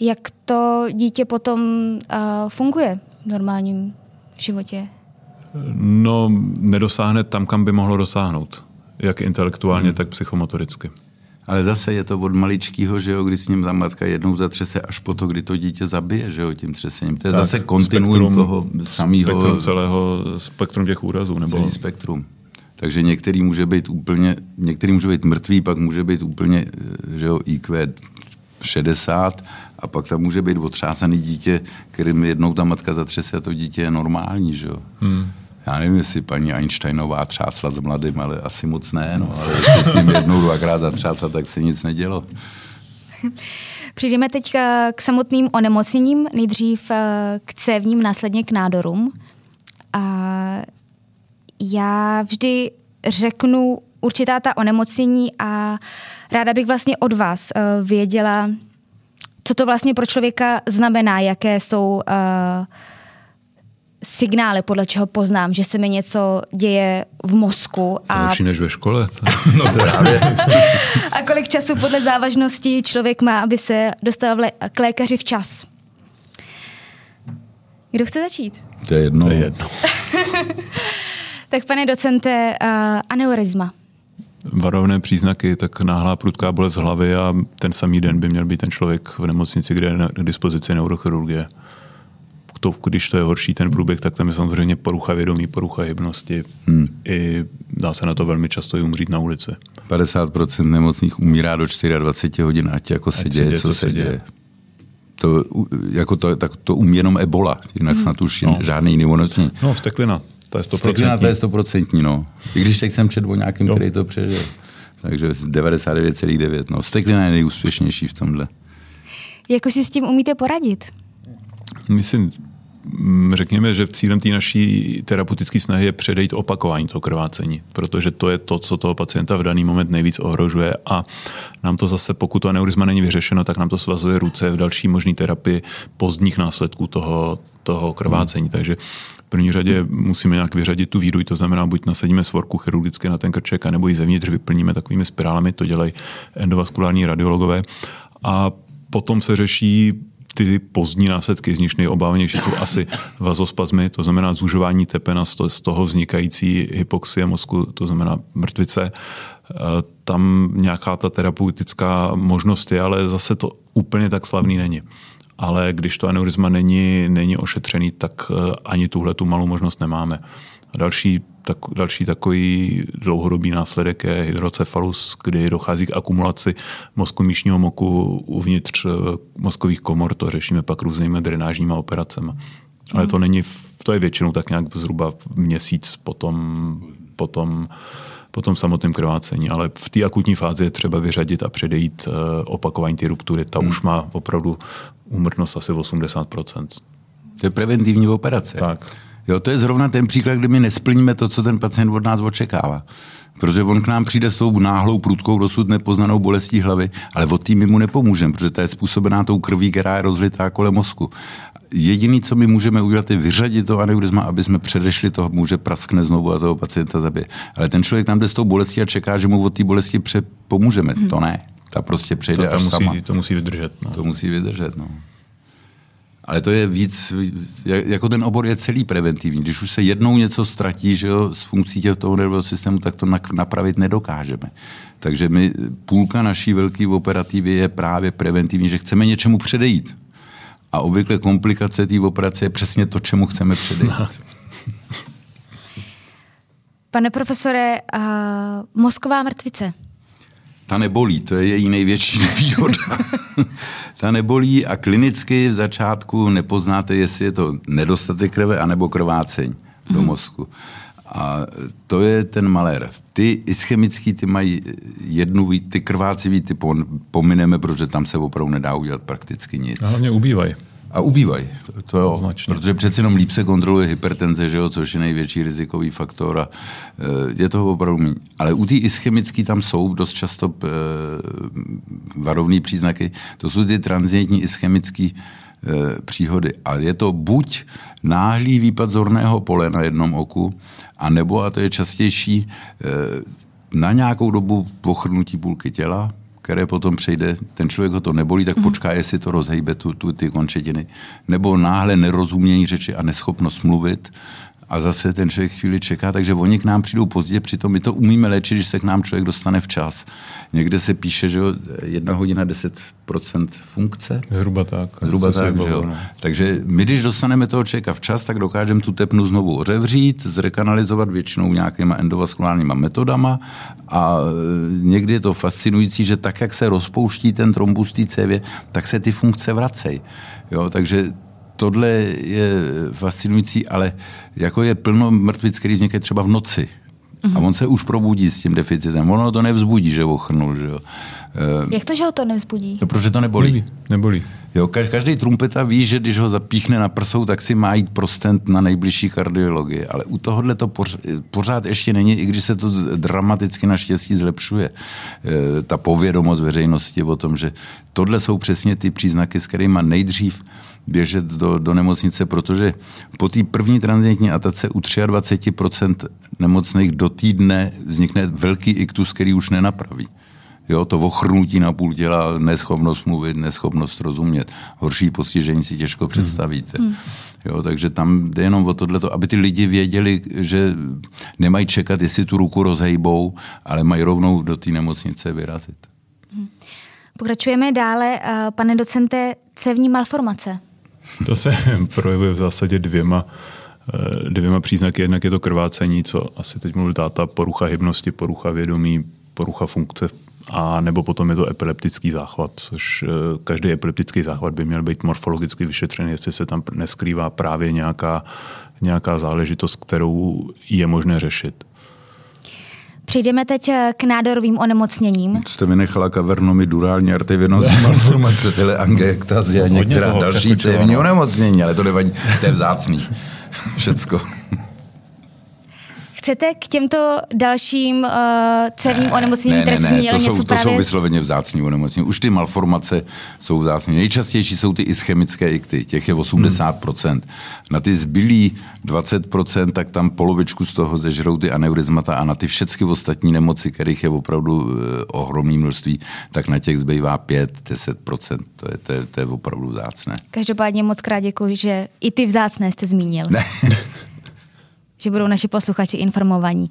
S1: Jak to dítě potom uh, funguje v normálním životě?
S3: No, nedosáhne tam, kam by mohlo dosáhnout jak intelektuálně, hmm. tak psychomotoricky.
S2: Ale zase je to od maličkého, že jo, kdy s ním ta matka jednou zatřese až po to, kdy to dítě zabije, že jo, tím třesením. To je tak, zase kontinuum toho samého...
S3: Spektrum celého, spektrum těch úrazů. Nebo...
S2: Celý spektrum. Takže některý může být úplně, některý může být mrtvý, pak může být úplně, že jo, IQ 60 a pak tam může být otřásaný dítě, kterým jednou ta matka zatřese a to dítě je normální, že jo. Hmm. Já nevím, jestli paní Einsteinová třásla s mladým, ale asi moc ne, no, ale jestli s ním jednou, dvakrát zatřásla, tak se nic nedělo.
S1: Přijdeme teď eh, k samotným onemocněním, nejdřív eh, k cévním, následně k nádorům. A já vždy řeknu určitá ta onemocnění a ráda bych vlastně od vás eh, věděla, co to vlastně pro člověka znamená, jaké jsou uh, signály, podle čeho poznám, že se mi něco děje v mozku.
S3: A... Lepší než ve škole. (laughs)
S2: no právě.
S1: a kolik času podle závažnosti člověk má, aby se dostal k lékaři včas. Kdo chce začít?
S2: To je jedno.
S3: To je jedno. (laughs)
S1: tak pane docente, uh, aneurizma
S3: varovné příznaky, tak náhlá prudká bolest hlavy a ten samý den by měl být ten člověk v nemocnici, kde je k dispozici neurochirurgie. To, když to je horší ten průběh, tak tam je samozřejmě porucha vědomí, porucha hybnosti. Hmm. I dá se na to velmi často i umřít na ulici.
S2: 50% nemocných umírá do 24 hodin, ať jako se ať děje, děje, co, co se děje. děje. To, jako to, tak to umí jenom ebola, jinak hmm. snad už no. žádný jiný onemocnění.
S3: No, vteklina. To je 100%.
S2: Steklina to je 100%, no. I když teď jsem čet o nějakým, jo. který to přežil. Takže 99,9. No. Steklina je nejúspěšnější v tomhle.
S1: Jako si s tím umíte poradit?
S3: Myslím, řekněme, že cílem té naší terapeutické snahy je předejít opakování toho krvácení, protože to je to, co toho pacienta v daný moment nejvíc ohrožuje a nám to zase, pokud to aneurizma není vyřešeno, tak nám to svazuje ruce v další možné terapii pozdních následků toho, toho krvácení. Takže v první řadě musíme nějak vyřadit tu výduj, to znamená, buď nasadíme svorku chirurgicky na ten krček, anebo ji zevnitř vyplníme takovými spirálami, to dělají endovaskulární radiologové. A potom se řeší ty pozdní následky, z nich nejobávanější jsou asi vazospazmy, to znamená zužování tepena, z toho vznikající hypoxie mozku, to znamená mrtvice. E, tam nějaká ta terapeutická možnost je, ale zase to úplně tak slavný není ale když to aneurizma není, není ošetřený, tak eh, ani tuhle tu malou možnost nemáme. Další, tak, další takový dlouhodobý následek je hydrocefalus, kdy dochází k akumulaci mozku míšního moku uvnitř eh, mozkových komor. To řešíme pak různými drenážními operacemi. Ale to není, to je většinou tak nějak zhruba měsíc potom, potom po tom samotném krvácení, ale v té akutní fázi je třeba vyřadit a předejít eh, opakování ty ruptury. Ta hmm. už má opravdu úmrtnost asi 80%.
S2: To je preventivní operace.
S3: Tak.
S2: Jo, to je zrovna ten příklad, kdy my nesplníme to, co ten pacient od nás očekává. Protože on k nám přijde s tou náhlou prudkou, dosud nepoznanou bolestí hlavy, ale od tým mu nepomůžeme, protože to je způsobená tou krví, která je rozlitá kolem mozku. Jediný, co my můžeme udělat, je vyřadit to aneurizma, aby jsme předešli toho, může praskne znovu a toho pacienta zabije. Ale ten člověk tam jde s tou bolestí a čeká, že mu od té bolesti pře- pomůžeme. Hmm. To ne. Ta prostě přejde to, to
S3: až
S2: musí, sama.
S3: To musí vydržet. No.
S2: To musí vydržet, no. Ale to je víc, jako ten obor je celý preventivní. Když už se jednou něco ztratí že jo, z funkcí toho nervového systému, tak to napravit nedokážeme. Takže my, půlka naší velké operativy je právě preventivní, že chceme něčemu předejít. A obvykle komplikace té operace je přesně to, čemu chceme předejít. No.
S1: Pane profesore, uh, mozková mrtvice.
S2: Ta nebolí, to je její největší (laughs) výhoda. ta nebolí a klinicky v začátku nepoznáte, jestli je to nedostatek krve anebo krváceň do mhm. mozku. A to je ten malér. Ty ischemický, ty mají jednu, ty krvácivý, ty pomineme, protože tam se opravdu nedá udělat prakticky nic.
S3: A hlavně ubývají.
S2: A ubývají, to jo, Značně. protože přeci jenom líp se kontroluje hypertenze, že jo, což je největší rizikový faktor a e, je toho opravdu méně. Ale u té ischemické tam jsou dost často e, varovné příznaky, to jsou ty transientní ischemické e, příhody. A je to buď náhlý výpad zorného pole na jednom oku, a nebo, a to je častější, na nějakou dobu pochrnutí půlky těla, které potom přejde, ten člověk ho to nebolí, tak mhm. počká, jestli to rozhejbe tu, tu, ty končetiny. Nebo náhle nerozumění řeči a neschopnost mluvit, a zase ten člověk chvíli čeká, takže oni k nám přijdou pozdě, přitom my to umíme léčit, když se k nám člověk dostane včas. Někde se píše, že jo, jedna hodina 10% funkce.
S3: Zhruba tak.
S2: Zhruba tak, že jo. Takže my, když dostaneme toho člověka včas, tak dokážeme tu tepnu znovu otevřít, zrekanalizovat většinou nějakýma endovaskulárníma metodama a e, někdy je to fascinující, že tak, jak se rozpouští ten trombus té cévě, tak se ty funkce vracejí. Jo, takže tohle je fascinující, ale jako je plno mrtvic, který vznikají třeba v noci. A on se už probudí s tím deficitem. Ono to nevzbudí, že ochrnul. Že jo.
S1: Jak to, že ho to nevzbudí?
S2: No, protože to nebolí.
S3: Nebolí.
S2: Jo, každý trumpeta ví, že když ho zapíchne na prsou, tak si má jít pro stent na nejbližší kardiologii. Ale u tohohle to pořád ještě není, i když se to dramaticky naštěstí zlepšuje. E, ta povědomost veřejnosti o tom, že tohle jsou přesně ty příznaky, s kterými nejdřív běžet do, do nemocnice, protože po té první tranzitní atace u 23% nemocných do týdne vznikne velký iktus, který už nenapraví. Jo, to ochrnutí na půl těla, neschopnost mluvit, neschopnost rozumět. Horší postižení si těžko hmm. představíte. Hmm. Jo, takže tam jde jenom o tohle, aby ty lidi věděli, že nemají čekat, jestli tu ruku rozhejbou, ale mají rovnou do té nemocnice vyrazit. Hmm.
S1: Pokračujeme dále. Eh, pane docente, cévní malformace.
S3: To se (laughs) projevuje v zásadě dvěma, eh, dvěma příznaky. Jednak je to krvácení, co asi teď mluvil táta, porucha hybnosti, porucha vědomí, porucha funkce a nebo potom je to epileptický záchvat, což eh, každý epileptický záchvat by měl být morfologicky vyšetřen, jestli se tam neskrývá právě nějaká, nějaká záležitost, kterou je možné řešit.
S1: Přejdeme teď eh, k nádorovým onemocněním.
S2: Jste vynechala kavernomy, durální arteriovenózní (laughs) malformace, teleangiektazie a některá další cévní onemocnění, ale to nevadí, to je vzácný. (laughs) Všecko.
S1: Chcete k těmto dalším uh, cévním onemocněním, které jste zmínili,
S2: to
S1: něco
S2: jsou,
S1: právě...
S2: To jsou vysloveně vzácní onemocnění. Už ty malformace jsou vzácní. Nejčastější jsou ty ischemické ikty, těch je 80%. Hmm. Na ty zbylý 20%, tak tam polovičku z toho zežrou ty aneurizmata a na ty všechny ostatní nemoci, kterých je opravdu uh, ohromné množství, tak na těch zbývá 5-10%. To je, to, je, to je opravdu vzácné.
S1: Každopádně moc krát děkuji, že i ty vzácné jste zmínil. Ne. (laughs) že budou naši posluchači informovaní.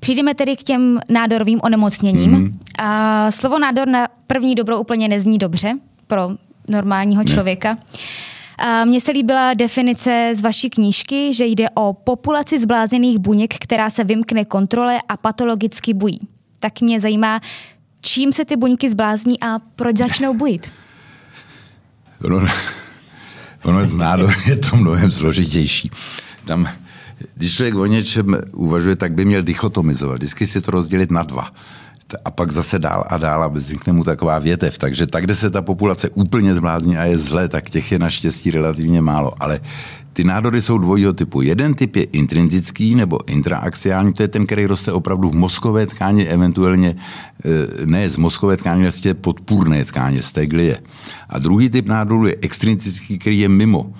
S1: Přijdeme tedy k těm nádorovým onemocněním. Mm-hmm. A slovo nádor na první dobro úplně nezní dobře pro normálního ne. člověka. A mně se líbila definice z vaší knížky, že jde o populaci zblázených buněk, která se vymkne kontrole a patologicky bují. Tak mě zajímá, čím se ty buňky zblázní a proč začnou bujit? (laughs)
S2: Ono, ono nádor je to mnohem složitější. Tam když člověk o něčem uvažuje, tak by měl dichotomizovat. Vždycky si to rozdělit na dva a pak zase dál a dál a vznikne mu taková větev. Takže tak, kde se ta populace úplně zblázní a je zle, tak těch je naštěstí relativně málo. Ale ty nádory jsou dvojího typu. Jeden typ je intrinzický nebo intraaxiální, to je ten, který roste opravdu v mozkové tkáni, eventuálně e, ne z mozkové tkáně, vlastně podpůrné tkáně, z té glie. A druhý typ nádoru je extrinzický, který je mimo.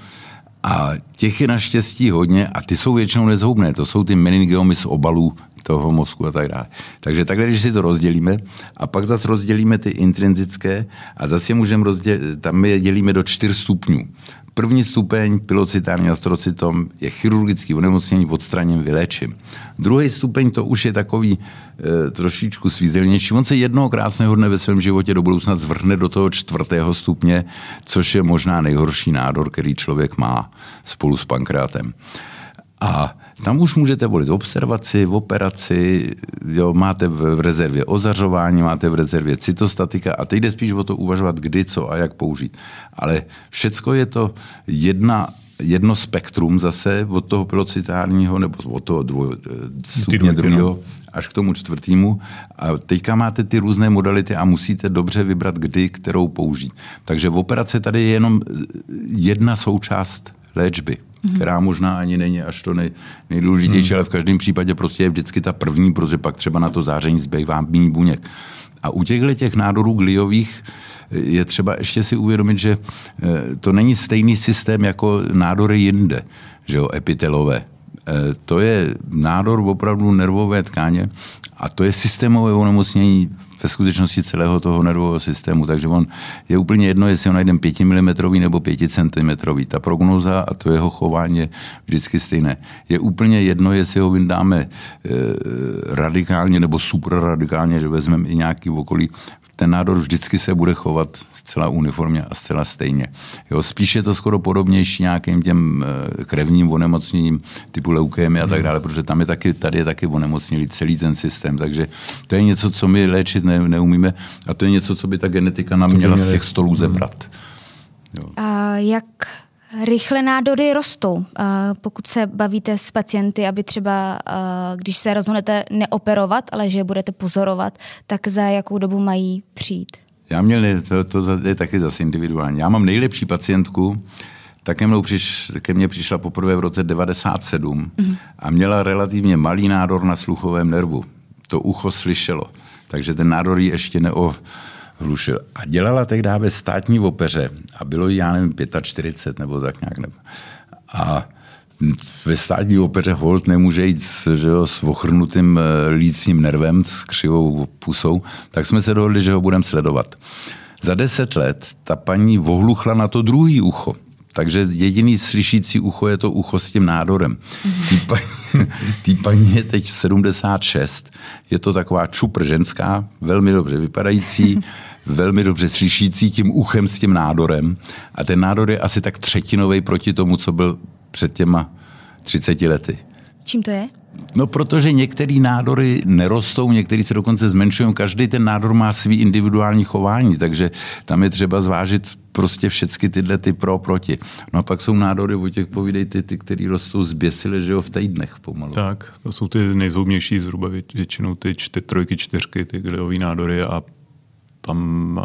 S2: A těch je naštěstí hodně a ty jsou většinou nezhoubné. To jsou ty meningiomy z obalů toho mozku a tak dále. Takže takhle, když si to rozdělíme a pak zase rozdělíme ty intrinzické a zase můžeme rozdělit, tam je dělíme do čtyř stupňů. První stupeň pilocitární astrocytom je chirurgický onemocnění, odstraněn, vyléčím. Druhý stupeň to už je takový e, trošičku svízelnější. On se jednoho krásného dne ve svém životě do budoucna zvrhne do toho čtvrtého stupně, což je možná nejhorší nádor, který člověk má spolu s pankrátem. A tam už můžete volit observaci, v operaci, jo, máte v rezervě ozařování, máte v rezervě cytostatika a teď jde spíš o to uvažovat, kdy, co a jak použít. Ale všecko je to jedna jedno spektrum zase od toho pilocitárního nebo od toho dvoj, stupně druhého až k tomu čtvrtému. A teďka máte ty různé modality a musíte dobře vybrat, kdy, kterou použít. Takže v operaci tady je jenom jedna součást léčby. Která možná ani není až to nej, nejdůležitější, mm. ale v každém případě prostě je vždycky ta první, protože pak třeba na to záření zbývá méně buněk. A u těchto těch nádorů gliových eh, je třeba ještě si uvědomit, že eh, to není stejný systém jako nádory jinde, že jo, epitelové. To je nádor opravdu nervové tkáně a to je systémové onemocnění ve skutečnosti celého toho nervového systému. Takže on je úplně jedno, jestli ho najdeme 5 mm nebo 5 cm. Ta prognoza a to jeho chování je vždycky stejné. Je úplně jedno, jestli ho vyndáme e, radikálně nebo superradikálně, že vezmeme i nějaký okolí ten nádor vždycky se bude chovat zcela uniformně a zcela stejně. Jo, spíš je to skoro podobnější nějakým těm eh, krevním onemocněním typu leukémie a tak dále, protože tam je taky, tady je taky onemocnělý celý ten systém, takže to je něco, co my léčit ne, neumíme a to je něco, co by ta genetika nám měla z těch stolů zebrat.
S1: Jo. A jak rychle nádory rostou. Pokud se bavíte s pacienty, aby třeba, když se rozhodnete neoperovat, ale že je budete pozorovat, tak za jakou dobu mají přijít?
S2: Já měl, to, to je taky zase individuální. Já mám nejlepší pacientku, tak ke, mnou přiš, ke mně přišla poprvé v roce 97 mm. a měla relativně malý nádor na sluchovém nervu. To ucho slyšelo, takže ten nádor ji ještě neo, hlušil. A dělala tehdy ve státní opeře a bylo jí, já nevím, 45 nebo tak nějak. Nebo. A ve státní opeře hold nemůže jít s, že jo, s ochrnutým eh, lícním nervem, s křivou pusou, tak jsme se dohodli, že ho budeme sledovat. Za deset let ta paní vohluchla na to druhý ucho. Takže jediný slyšící ucho je to ucho s tím nádorem. Tý, paní, (laughs) tý paní je teď 76, je to taková čupr ženská, velmi dobře vypadající, (laughs) velmi dobře slyšící tím uchem s tím nádorem. A ten nádor je asi tak třetinový proti tomu, co byl před těma 30 lety.
S1: Čím to je?
S2: No, protože některé nádory nerostou, některé se dokonce zmenšují. Každý ten nádor má svý individuální chování, takže tam je třeba zvážit prostě všechny tyhle ty pro proti. No a pak jsou nádory, o těch povídej ty, ty které rostou zběsile, že jo, v týdnech pomalu.
S3: Tak, to jsou ty nejzhoubnější, zhruba většinou ty čty, trojky, čtyřky, ty gliové nádory a tam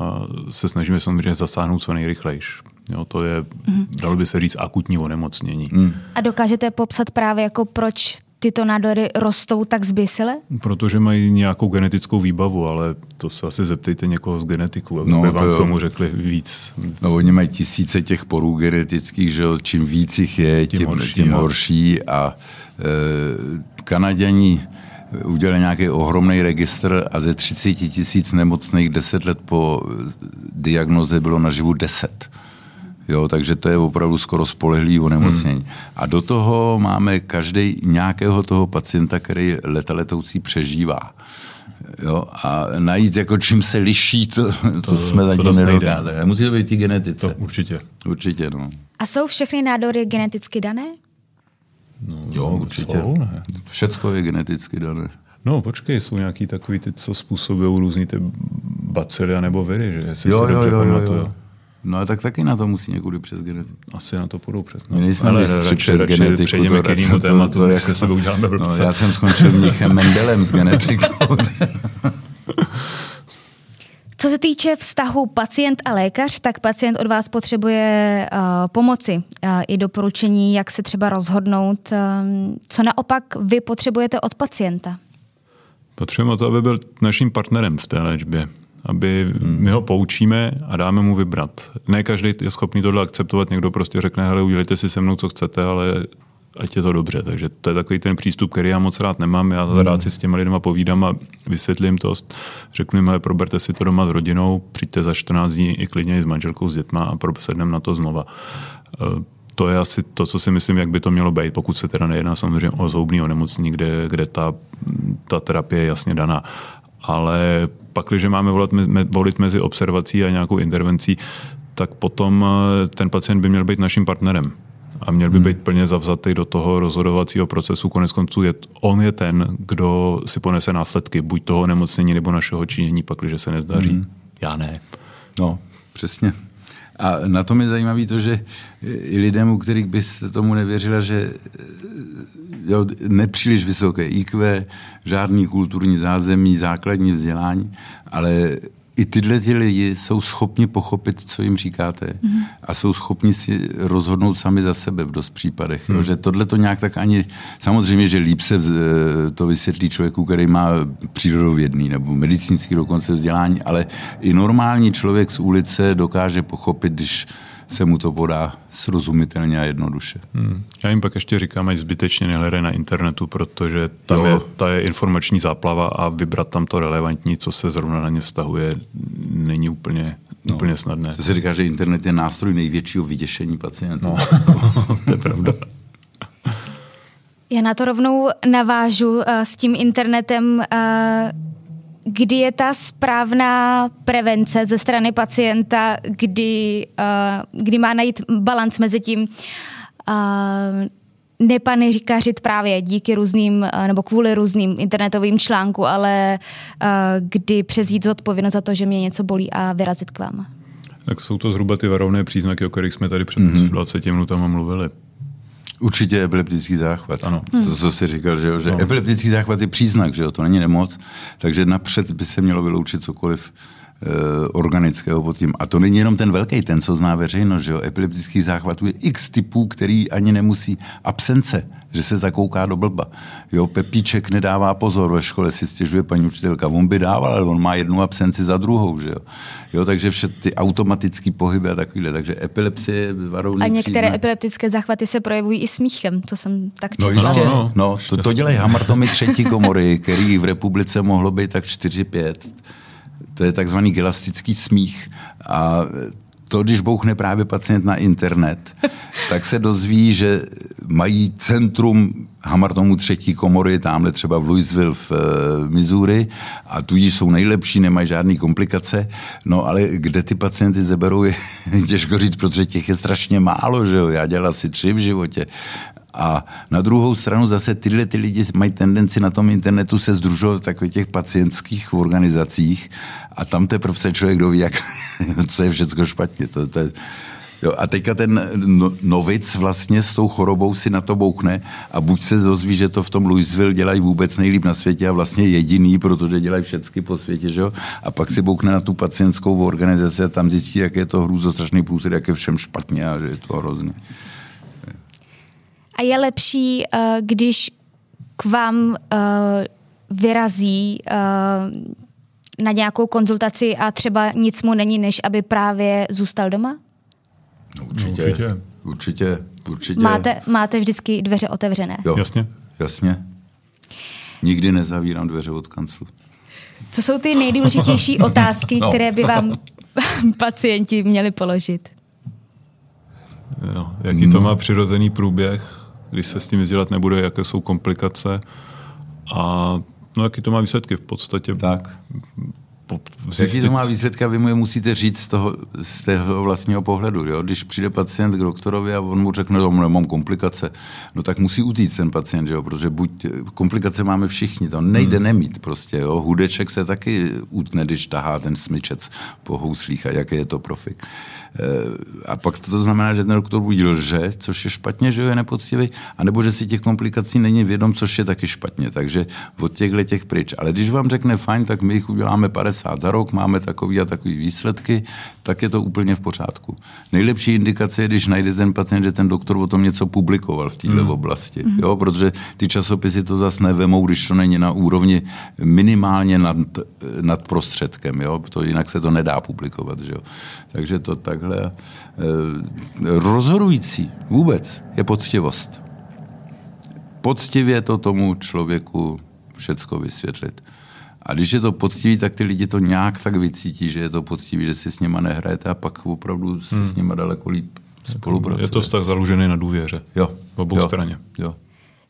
S3: se snažíme samozřejmě zasáhnout co nejrychlejš. Jo, to je, mm. dalo by se říct, akutní onemocnění. Mm.
S1: A dokážete popsat právě jako proč tyto nádory rostou tak zběsile?
S3: Protože mají nějakou genetickou výbavu, ale to se asi zeptejte někoho z genetiků, aby no, vám to k tomu řekli víc.
S2: No oni mají tisíce těch porů genetických, že čím víc jich je, tím, tím horší, tím horší a e, Kanaděni udělali nějaký ohromný registr a ze 30 tisíc nemocných 10 let po diagnoze bylo naživu 10. Jo, takže to je opravdu skoro spolehlý onemocnění. Hmm. A do toho máme každý nějakého toho pacienta, který leta letoucí přežívá. Jo, a najít, jako čím se liší, to, to, to jsme zatím nedokázali. Musí to být ty genetice.
S3: To určitě.
S2: Určitě, no.
S1: A jsou všechny nádory geneticky dané?
S2: No, jo, určitě. Jsou, ne? Všecko je geneticky dané.
S3: No, počkej, jsou nějaký takový ty, co způsobují různý ty bacily nebo viry, že?
S2: Jestli jo, jo, jo, jo, jo. No a tak taky na to musí někudy přes genetiku.
S3: Asi na to půjdou přes.
S2: No. My nejsme Ale radši, přes radši genetiku.
S3: Přejdeme k jinému tématu, to, to, jako, se uděláme
S2: no, Já jsem skončil mnichem (laughs) Mendelem s genetikou.
S1: Co se týče vztahu pacient a lékař, tak pacient od vás potřebuje uh, pomoci uh, i doporučení, jak se třeba rozhodnout. Uh, co naopak vy potřebujete od pacienta?
S3: Potřebujeme to, aby byl naším partnerem v té léčbě aby my ho poučíme a dáme mu vybrat. Ne každý je schopný tohle akceptovat, někdo prostě řekne, hele, udělejte si se mnou, co chcete, ale ať je to dobře. Takže to je takový ten přístup, který já moc rád nemám. Já hmm. rád si s těma lidma povídám a vysvětlím to. Řeknu jim, hele, proberte si to doma s rodinou, přijďte za 14 dní i klidně i s manželkou, s dětma a sedneme na to znova. E, to je asi to, co si myslím, jak by to mělo být, pokud se teda nejedná samozřejmě o zoubný onemocnění, kde, kde ta, ta terapie je jasně daná ale pak, když máme volat, volit mezi observací a nějakou intervencí, tak potom eh, ten pacient by měl být naším partnerem a měl by hmm. být plně zavzatý do toho rozhodovacího procesu. Konec konců je, on je ten, kdo si ponese následky buď toho nemocnění nebo našeho činění, pak, když se nezdaří. Hmm. Já ne.
S2: No, přesně. A na tom je zajímavé to, že i lidem, u kterých byste tomu nevěřila, že jo, nepříliš vysoké IQ, žádný kulturní zázemí, základní vzdělání, ale i tyhle ty lidi jsou schopni pochopit, co jim říkáte mm-hmm. a jsou schopni si rozhodnout sami za sebe v dost případech. Mm. Jo, že tohle to nějak tak ani... Samozřejmě, že líp se to vysvětlí člověku, který má přírodovědný nebo medicínský dokonce vzdělání, ale i normální člověk z ulice dokáže pochopit, když se mu to podá srozumitelně a jednoduše. Hmm.
S3: Já jim pak ještě říkám, ať zbytečně nehledají na internetu, protože tam je, ta je informační záplava a vybrat tam to relevantní, co se zrovna na ně vztahuje, není úplně, no, úplně snadné.
S2: To se říká, že internet je nástroj největšího vyděšení pacientů. No, (laughs)
S3: to je pravda.
S1: Já na to rovnou navážu uh, s tím internetem. Uh, kdy je ta správná prevence ze strany pacienta, kdy, uh, kdy má najít balans mezi tím uh, nepaneříkařit právě díky různým, nebo kvůli různým internetovým článku, ale uh, kdy převzít zodpovědnost za to, že mě něco bolí a vyrazit k vám.
S3: Tak jsou to zhruba ty varovné příznaky, o kterých jsme tady před mm-hmm. 20 minutami mluvili.
S2: Určitě epileptický záchvat. Ano. To, co jsi říkal, že, jo? že no. epileptický záchvat je příznak, že jo? to není nemoc, takže napřed by se mělo vyloučit cokoliv organického pod tím. A to není jenom ten velký, ten, co zná veřejnost, že jo, epileptický záchvatů je x typů, který ani nemusí absence, že se zakouká do blba. Jo, Pepíček nedává pozor, ve škole si stěžuje paní učitelka, on by dával, ale on má jednu absenci za druhou, že jo. jo takže vše ty automatické pohyby a takovýhle, takže epilepsie je varovný
S1: A některé příznak. epileptické záchvaty se projevují i smíchem, to jsem tak
S2: četla. No jistě, no, no, to, to dělají hamartomy třetí komory, který v republice mohlo být tak 4-5 to je takzvaný gelastický smích. A to, když bouchne právě pacient na internet, (laughs) tak se dozví, že mají centrum Hamartomu třetí komory, tamhle třeba v Louisville v uh, Missouri a tudíž jsou nejlepší, nemají žádné komplikace. No ale kde ty pacienty zeberou, je (laughs) těžko říct, protože těch je strašně málo, že jo? Já dělal asi tři v životě. A na druhou stranu zase tyhle ty lidi mají tendenci na tom internetu se združovat v takových těch pacientských organizacích a tam teprve se člověk doví, jak, (laughs) co je všechno špatně. To, to, Jo, a teďka ten no, novic vlastně s tou chorobou si na to bouchne a buď se dozví, že to v tom Louisville dělají vůbec nejlíp na světě a vlastně jediný, protože dělají všechny po světě, že jo? a pak si bouchne na tu pacientskou organizaci a tam zjistí, jak je to hrůzostrašný průsed, jak je všem špatně a že je to hrozně.
S1: A je lepší, uh, když k vám uh, vyrazí uh, na nějakou konzultaci a třeba nic mu není, než aby právě zůstal doma?
S2: No, určitě, no, určitě. Určitě, určitě.
S1: Máte, máte vždycky dveře otevřené?
S3: Jo, jasně.
S2: Jasně. Nikdy nezavírám dveře od kanclu.
S1: Co jsou ty nejdůležitější (laughs) otázky, no. které by vám (laughs) pacienti měli položit?
S3: Jo, jaký to má přirozený průběh, když se s tím vzdělat nebude, jaké jsou komplikace a no, jaký to má výsledky v podstatě.
S2: Tak. Jaký to má výsledky a vy mu je musíte říct z toho, z toho vlastního pohledu. Jo? Když přijde pacient k doktorovi a on mu řekne, že nemám komplikace, no tak musí utíct ten pacient, že jo? protože buď komplikace máme všichni, to nejde hmm. nemít prostě. Jo? Hudeček se taky utne, když tahá ten smyčec po houslích a jaký je to profik. Eh, a pak to znamená, že ten doktor buď lže, což je špatně, že je nepoctivý, anebo že si těch komplikací není vědom, což je taky špatně. Takže od těchto těch pryč. Ale když vám řekne fajn, tak my jich uděláme 50 za rok, máme takový a takový výsledky, tak je to úplně v pořádku. Nejlepší indikace je, když najde ten pacient, že ten doktor o tom něco publikoval v této mm. oblasti. Mm. Jo, protože ty časopisy to zase nevemou, když to není na úrovni minimálně nad, nad prostředkem. Jo? To jinak se to nedá publikovat. Že jo? Takže to takhle. E, rozhodující vůbec je poctivost. Poctivě to tomu člověku všecko vysvětlit. A když je to poctivý, tak ty lidi to nějak tak vycítí, že je to poctivý, že si s nima nehrajete a pak opravdu se hmm. s nima daleko líp spolupracuje.
S3: Je to vztah založený na důvěře.
S2: Jo.
S3: V obou
S2: jo.
S3: straně.
S2: Jo.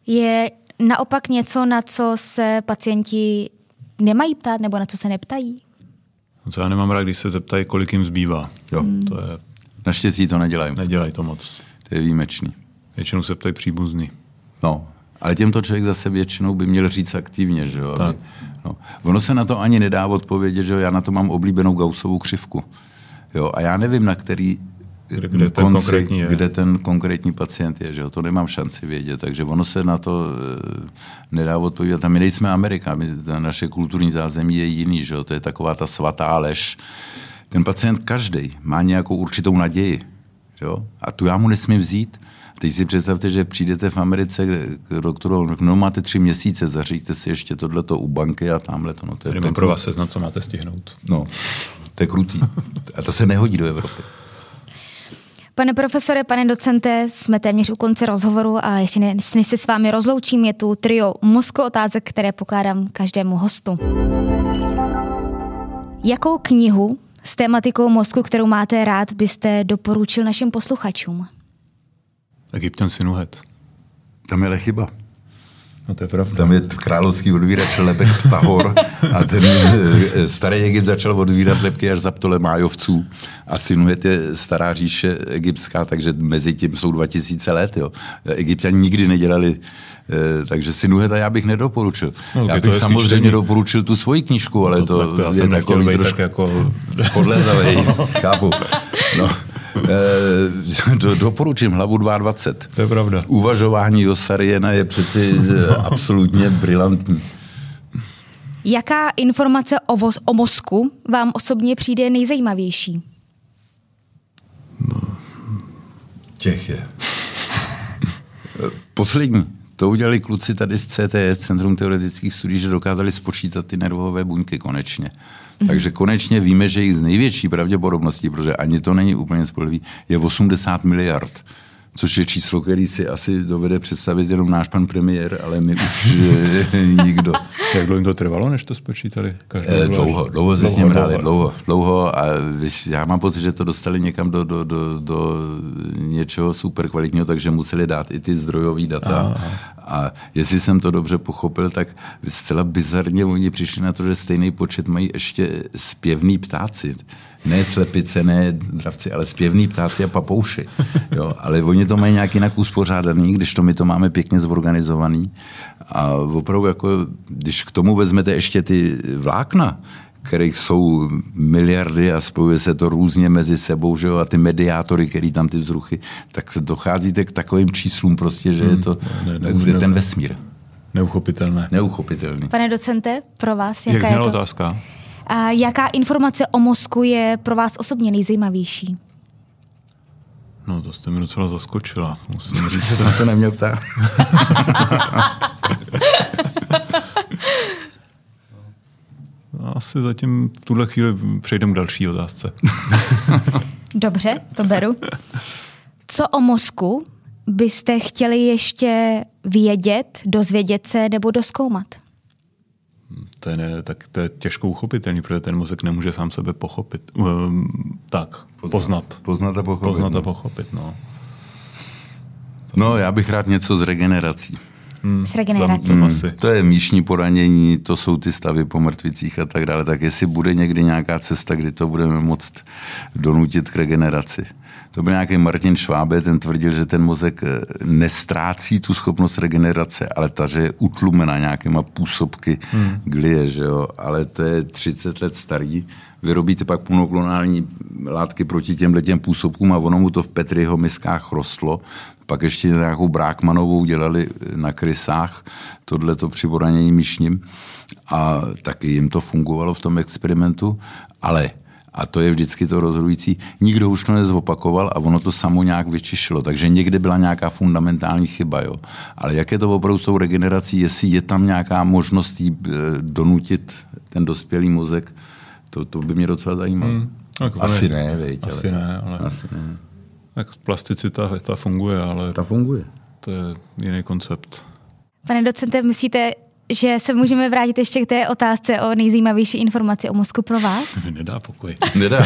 S1: Je naopak něco, na co se pacienti nemají ptát nebo na co se neptají?
S3: Co já nemám rád, když se zeptají, kolik jim zbývá.
S2: Jo. To je... Naštěstí to nedělají.
S3: Nedělají to moc.
S2: To je výjimečný.
S3: Většinou se ptají příbuzný.
S2: No, ale těmto člověk zase většinou by měl říct aktivně, že jo? Tak. No. Ono se na to ani nedá odpovědět, že jo? Já na to mám oblíbenou Gaussovou křivku. Jo? A já nevím, na který
S3: kde, kde, konci, ten konkrétní je.
S2: kde ten konkrétní pacient je. Že jo? To nemám šanci vědět, takže ono se na to e, nedá odpovědět. A my nejsme Amerika, my, naše kulturní zázemí je jiný, že jo? to je taková ta svatá lež. Ten pacient každý má nějakou určitou naději. Že jo? A tu já mu nesmím vzít. Teď si představte, že přijdete v Americe k doktoru, no máte tři měsíce, zaříďte si ještě tohleto u banky a tamhle to. No, to
S3: je, pro vás seznam, co máte stihnout.
S2: No, to je krutý. A to se nehodí do Evropy.
S1: Pane profesore, pane docente, jsme téměř u konce rozhovoru, ale ještě než se s vámi rozloučím, je tu trio mozku otázek, které pokládám každému hostu. Jakou knihu s tématikou mozku, kterou máte rád, byste doporučil našim posluchačům?
S3: Egyptian Sinuhet.
S2: Tam je chyba.
S3: No to je pravda.
S2: Tam je královský odvírač lepek Ptahor a ten eh, starý Egypt začal odvírat lepky až za Ptolemájovců a Sinuhet je stará říše egyptská, takže mezi tím jsou 2000 let. Jo. Egyptiani nikdy nedělali eh, takže Sinuheta já bych nedoporučil. No, já bych samozřejmě spíš... doporučil tu svoji knížku, ale no, to,
S3: to, to já jsem je takový trošku jako...
S2: podlézavej, (laughs) chápu. No. Eh, (laughs) do, doporučím hlavu 22.
S3: To je pravda.
S2: Uvažování Josariena je přeci eh, (laughs) absolutně brilantní.
S1: Jaká informace o, voz, o mozku vám osobně přijde nejzajímavější?
S2: Těch je. Poslední. To udělali kluci tady z CTS, Centrum teoretických studií, že dokázali spočítat ty nervové buňky konečně. Mm-hmm. Takže konečně víme, že jich z největší pravděpodobností, protože ani to není úplně spolehlivý, je 80 miliard což je číslo, který si asi dovede představit jenom náš pan premiér, ale my už (laughs) nikdo.
S3: Jak dlouho jim to trvalo, než to spočítali?
S2: Eh, dlouho, dlouho se s ním hráli, dlouho, dlouho a víš, já mám pocit, že to dostali někam do, do, do, do něčeho super kvalitního, takže museli dát i ty zdrojové data. Aha. A jestli jsem to dobře pochopil, tak zcela bizarně oni přišli na to, že stejný počet mají ještě zpěvný ptáci ne slepice, ne dravci, ale zpěvný ptáci a papouši. Jo, ale oni to mají nějak jinak uspořádaný, když to my to máme pěkně zorganizovaný. A opravdu, jako, když k tomu vezmete ještě ty vlákna, kterých jsou miliardy a spojuje se to různě mezi sebou, že jo, a ty mediátory, který tam ty vzruchy, tak docházíte k takovým číslům prostě, že je to hmm, ne, ne, ne, ten vesmír.
S3: Neuchopitelné.
S2: Neuchopitelný.
S1: Pane docente, pro vás jaká
S3: Jak
S1: je to?
S3: otázka?
S1: A jaká informace o mozku je pro vás osobně nejzajímavější?
S3: No, to jste mi docela zaskočila, musím (laughs)
S2: říct. se na to neměl ptát. (laughs)
S3: Asi zatím v tuhle chvíli přejdeme k další otázce. (laughs)
S1: Dobře, to beru. Co o mozku byste chtěli ještě vědět, dozvědět se nebo doskoumat?
S3: To je, ne, tak to je těžko uchopitelný, protože ten mozek nemůže sám sebe pochopit. Um, tak, poznat.
S2: Poznat a pochopit.
S3: Poznat a no. pochopit, no.
S2: No, já bych rád něco z regenerací.
S1: Hmm, s regenerací.
S2: Hmm, to je míšní poranění, to jsou ty stavy po mrtvicích a tak dále. Tak jestli bude někdy nějaká cesta, kdy to budeme moct donutit k regeneraci to byl nějaký Martin Švábe, ten tvrdil, že ten mozek eh, nestrácí tu schopnost regenerace, ale ta, že je utlumena nějakýma působky hmm. glie, že jo? ale to je 30 let starý. Vyrobíte pak monoklonální látky proti těmhle těm působkům a ono mu to v Petriho miskách rostlo. Pak ještě nějakou brákmanovou dělali na krysách, tohle to při myšním a taky jim to fungovalo v tom experimentu, ale a to je vždycky to rozhodující. Nikdo už to nezopakoval a ono to samo nějak vyčišilo. Takže někde byla nějaká fundamentální chyba. Jo. Ale jak je to opravdu s tou regenerací, jestli je tam nějaká možnost jí eh, donutit ten dospělý mozek, to, to by mě docela zajímalo. Hmm.
S3: Jako
S2: asi ne, veď,
S3: Asi ale, ne, ale...
S2: Asi ne.
S3: Tak plasticita, ta funguje, ale...
S2: Ta funguje.
S3: To je jiný koncept.
S1: Pane docente, myslíte, že se můžeme vrátit ještě k té otázce o nejzajímavější informaci o mozku pro vás? (laughs)
S3: Nedá pokoj.
S2: Nedá. (laughs)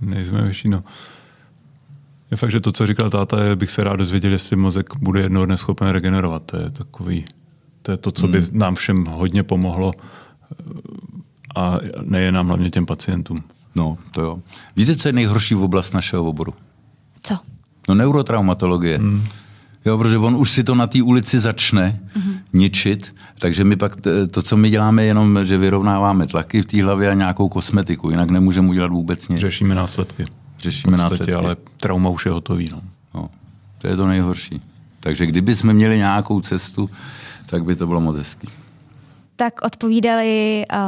S3: nejzajímavější, no. Je fakt, že to, co říkal táta, je, bych se rád dozvěděl, jestli mozek bude jednoho dne schopen regenerovat. To je takový, to je to, co by hmm. nám všem hodně pomohlo a nejen nám, hlavně těm pacientům.
S2: No, to jo. Víte, co je nejhorší v oblast našeho oboru?
S1: Co?
S2: No neurotraumatologie. Hmm. Jo, protože on už si to na té ulici začne mm-hmm. ničit, takže my pak to, co my děláme, je jenom, že vyrovnáváme tlaky v té hlavě a nějakou kosmetiku, jinak nemůžeme udělat vůbec nic.
S3: Řešíme následky.
S2: Řešíme podstatě, následky.
S3: ale trauma už je hotový. No.
S2: No, to je to nejhorší. Takže kdyby jsme měli nějakou cestu, tak by to bylo moc hezký.
S1: Tak odpovídali uh,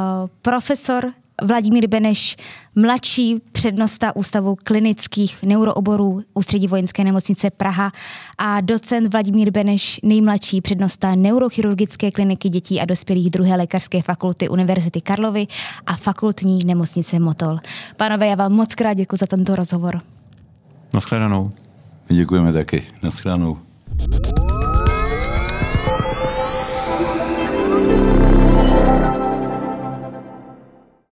S1: profesor Vladimír Beneš, mladší přednosta Ústavu klinických neurooborů Ústředí vojenské nemocnice Praha a docent Vladimír Beneš, nejmladší přednosta neurochirurgické kliniky dětí a dospělých druhé lékařské fakulty Univerzity Karlovy a fakultní nemocnice Motol. Pánové, já vám moc krát děkuji za tento rozhovor.
S3: Naschledanou.
S2: Děkujeme taky. Naschledanou.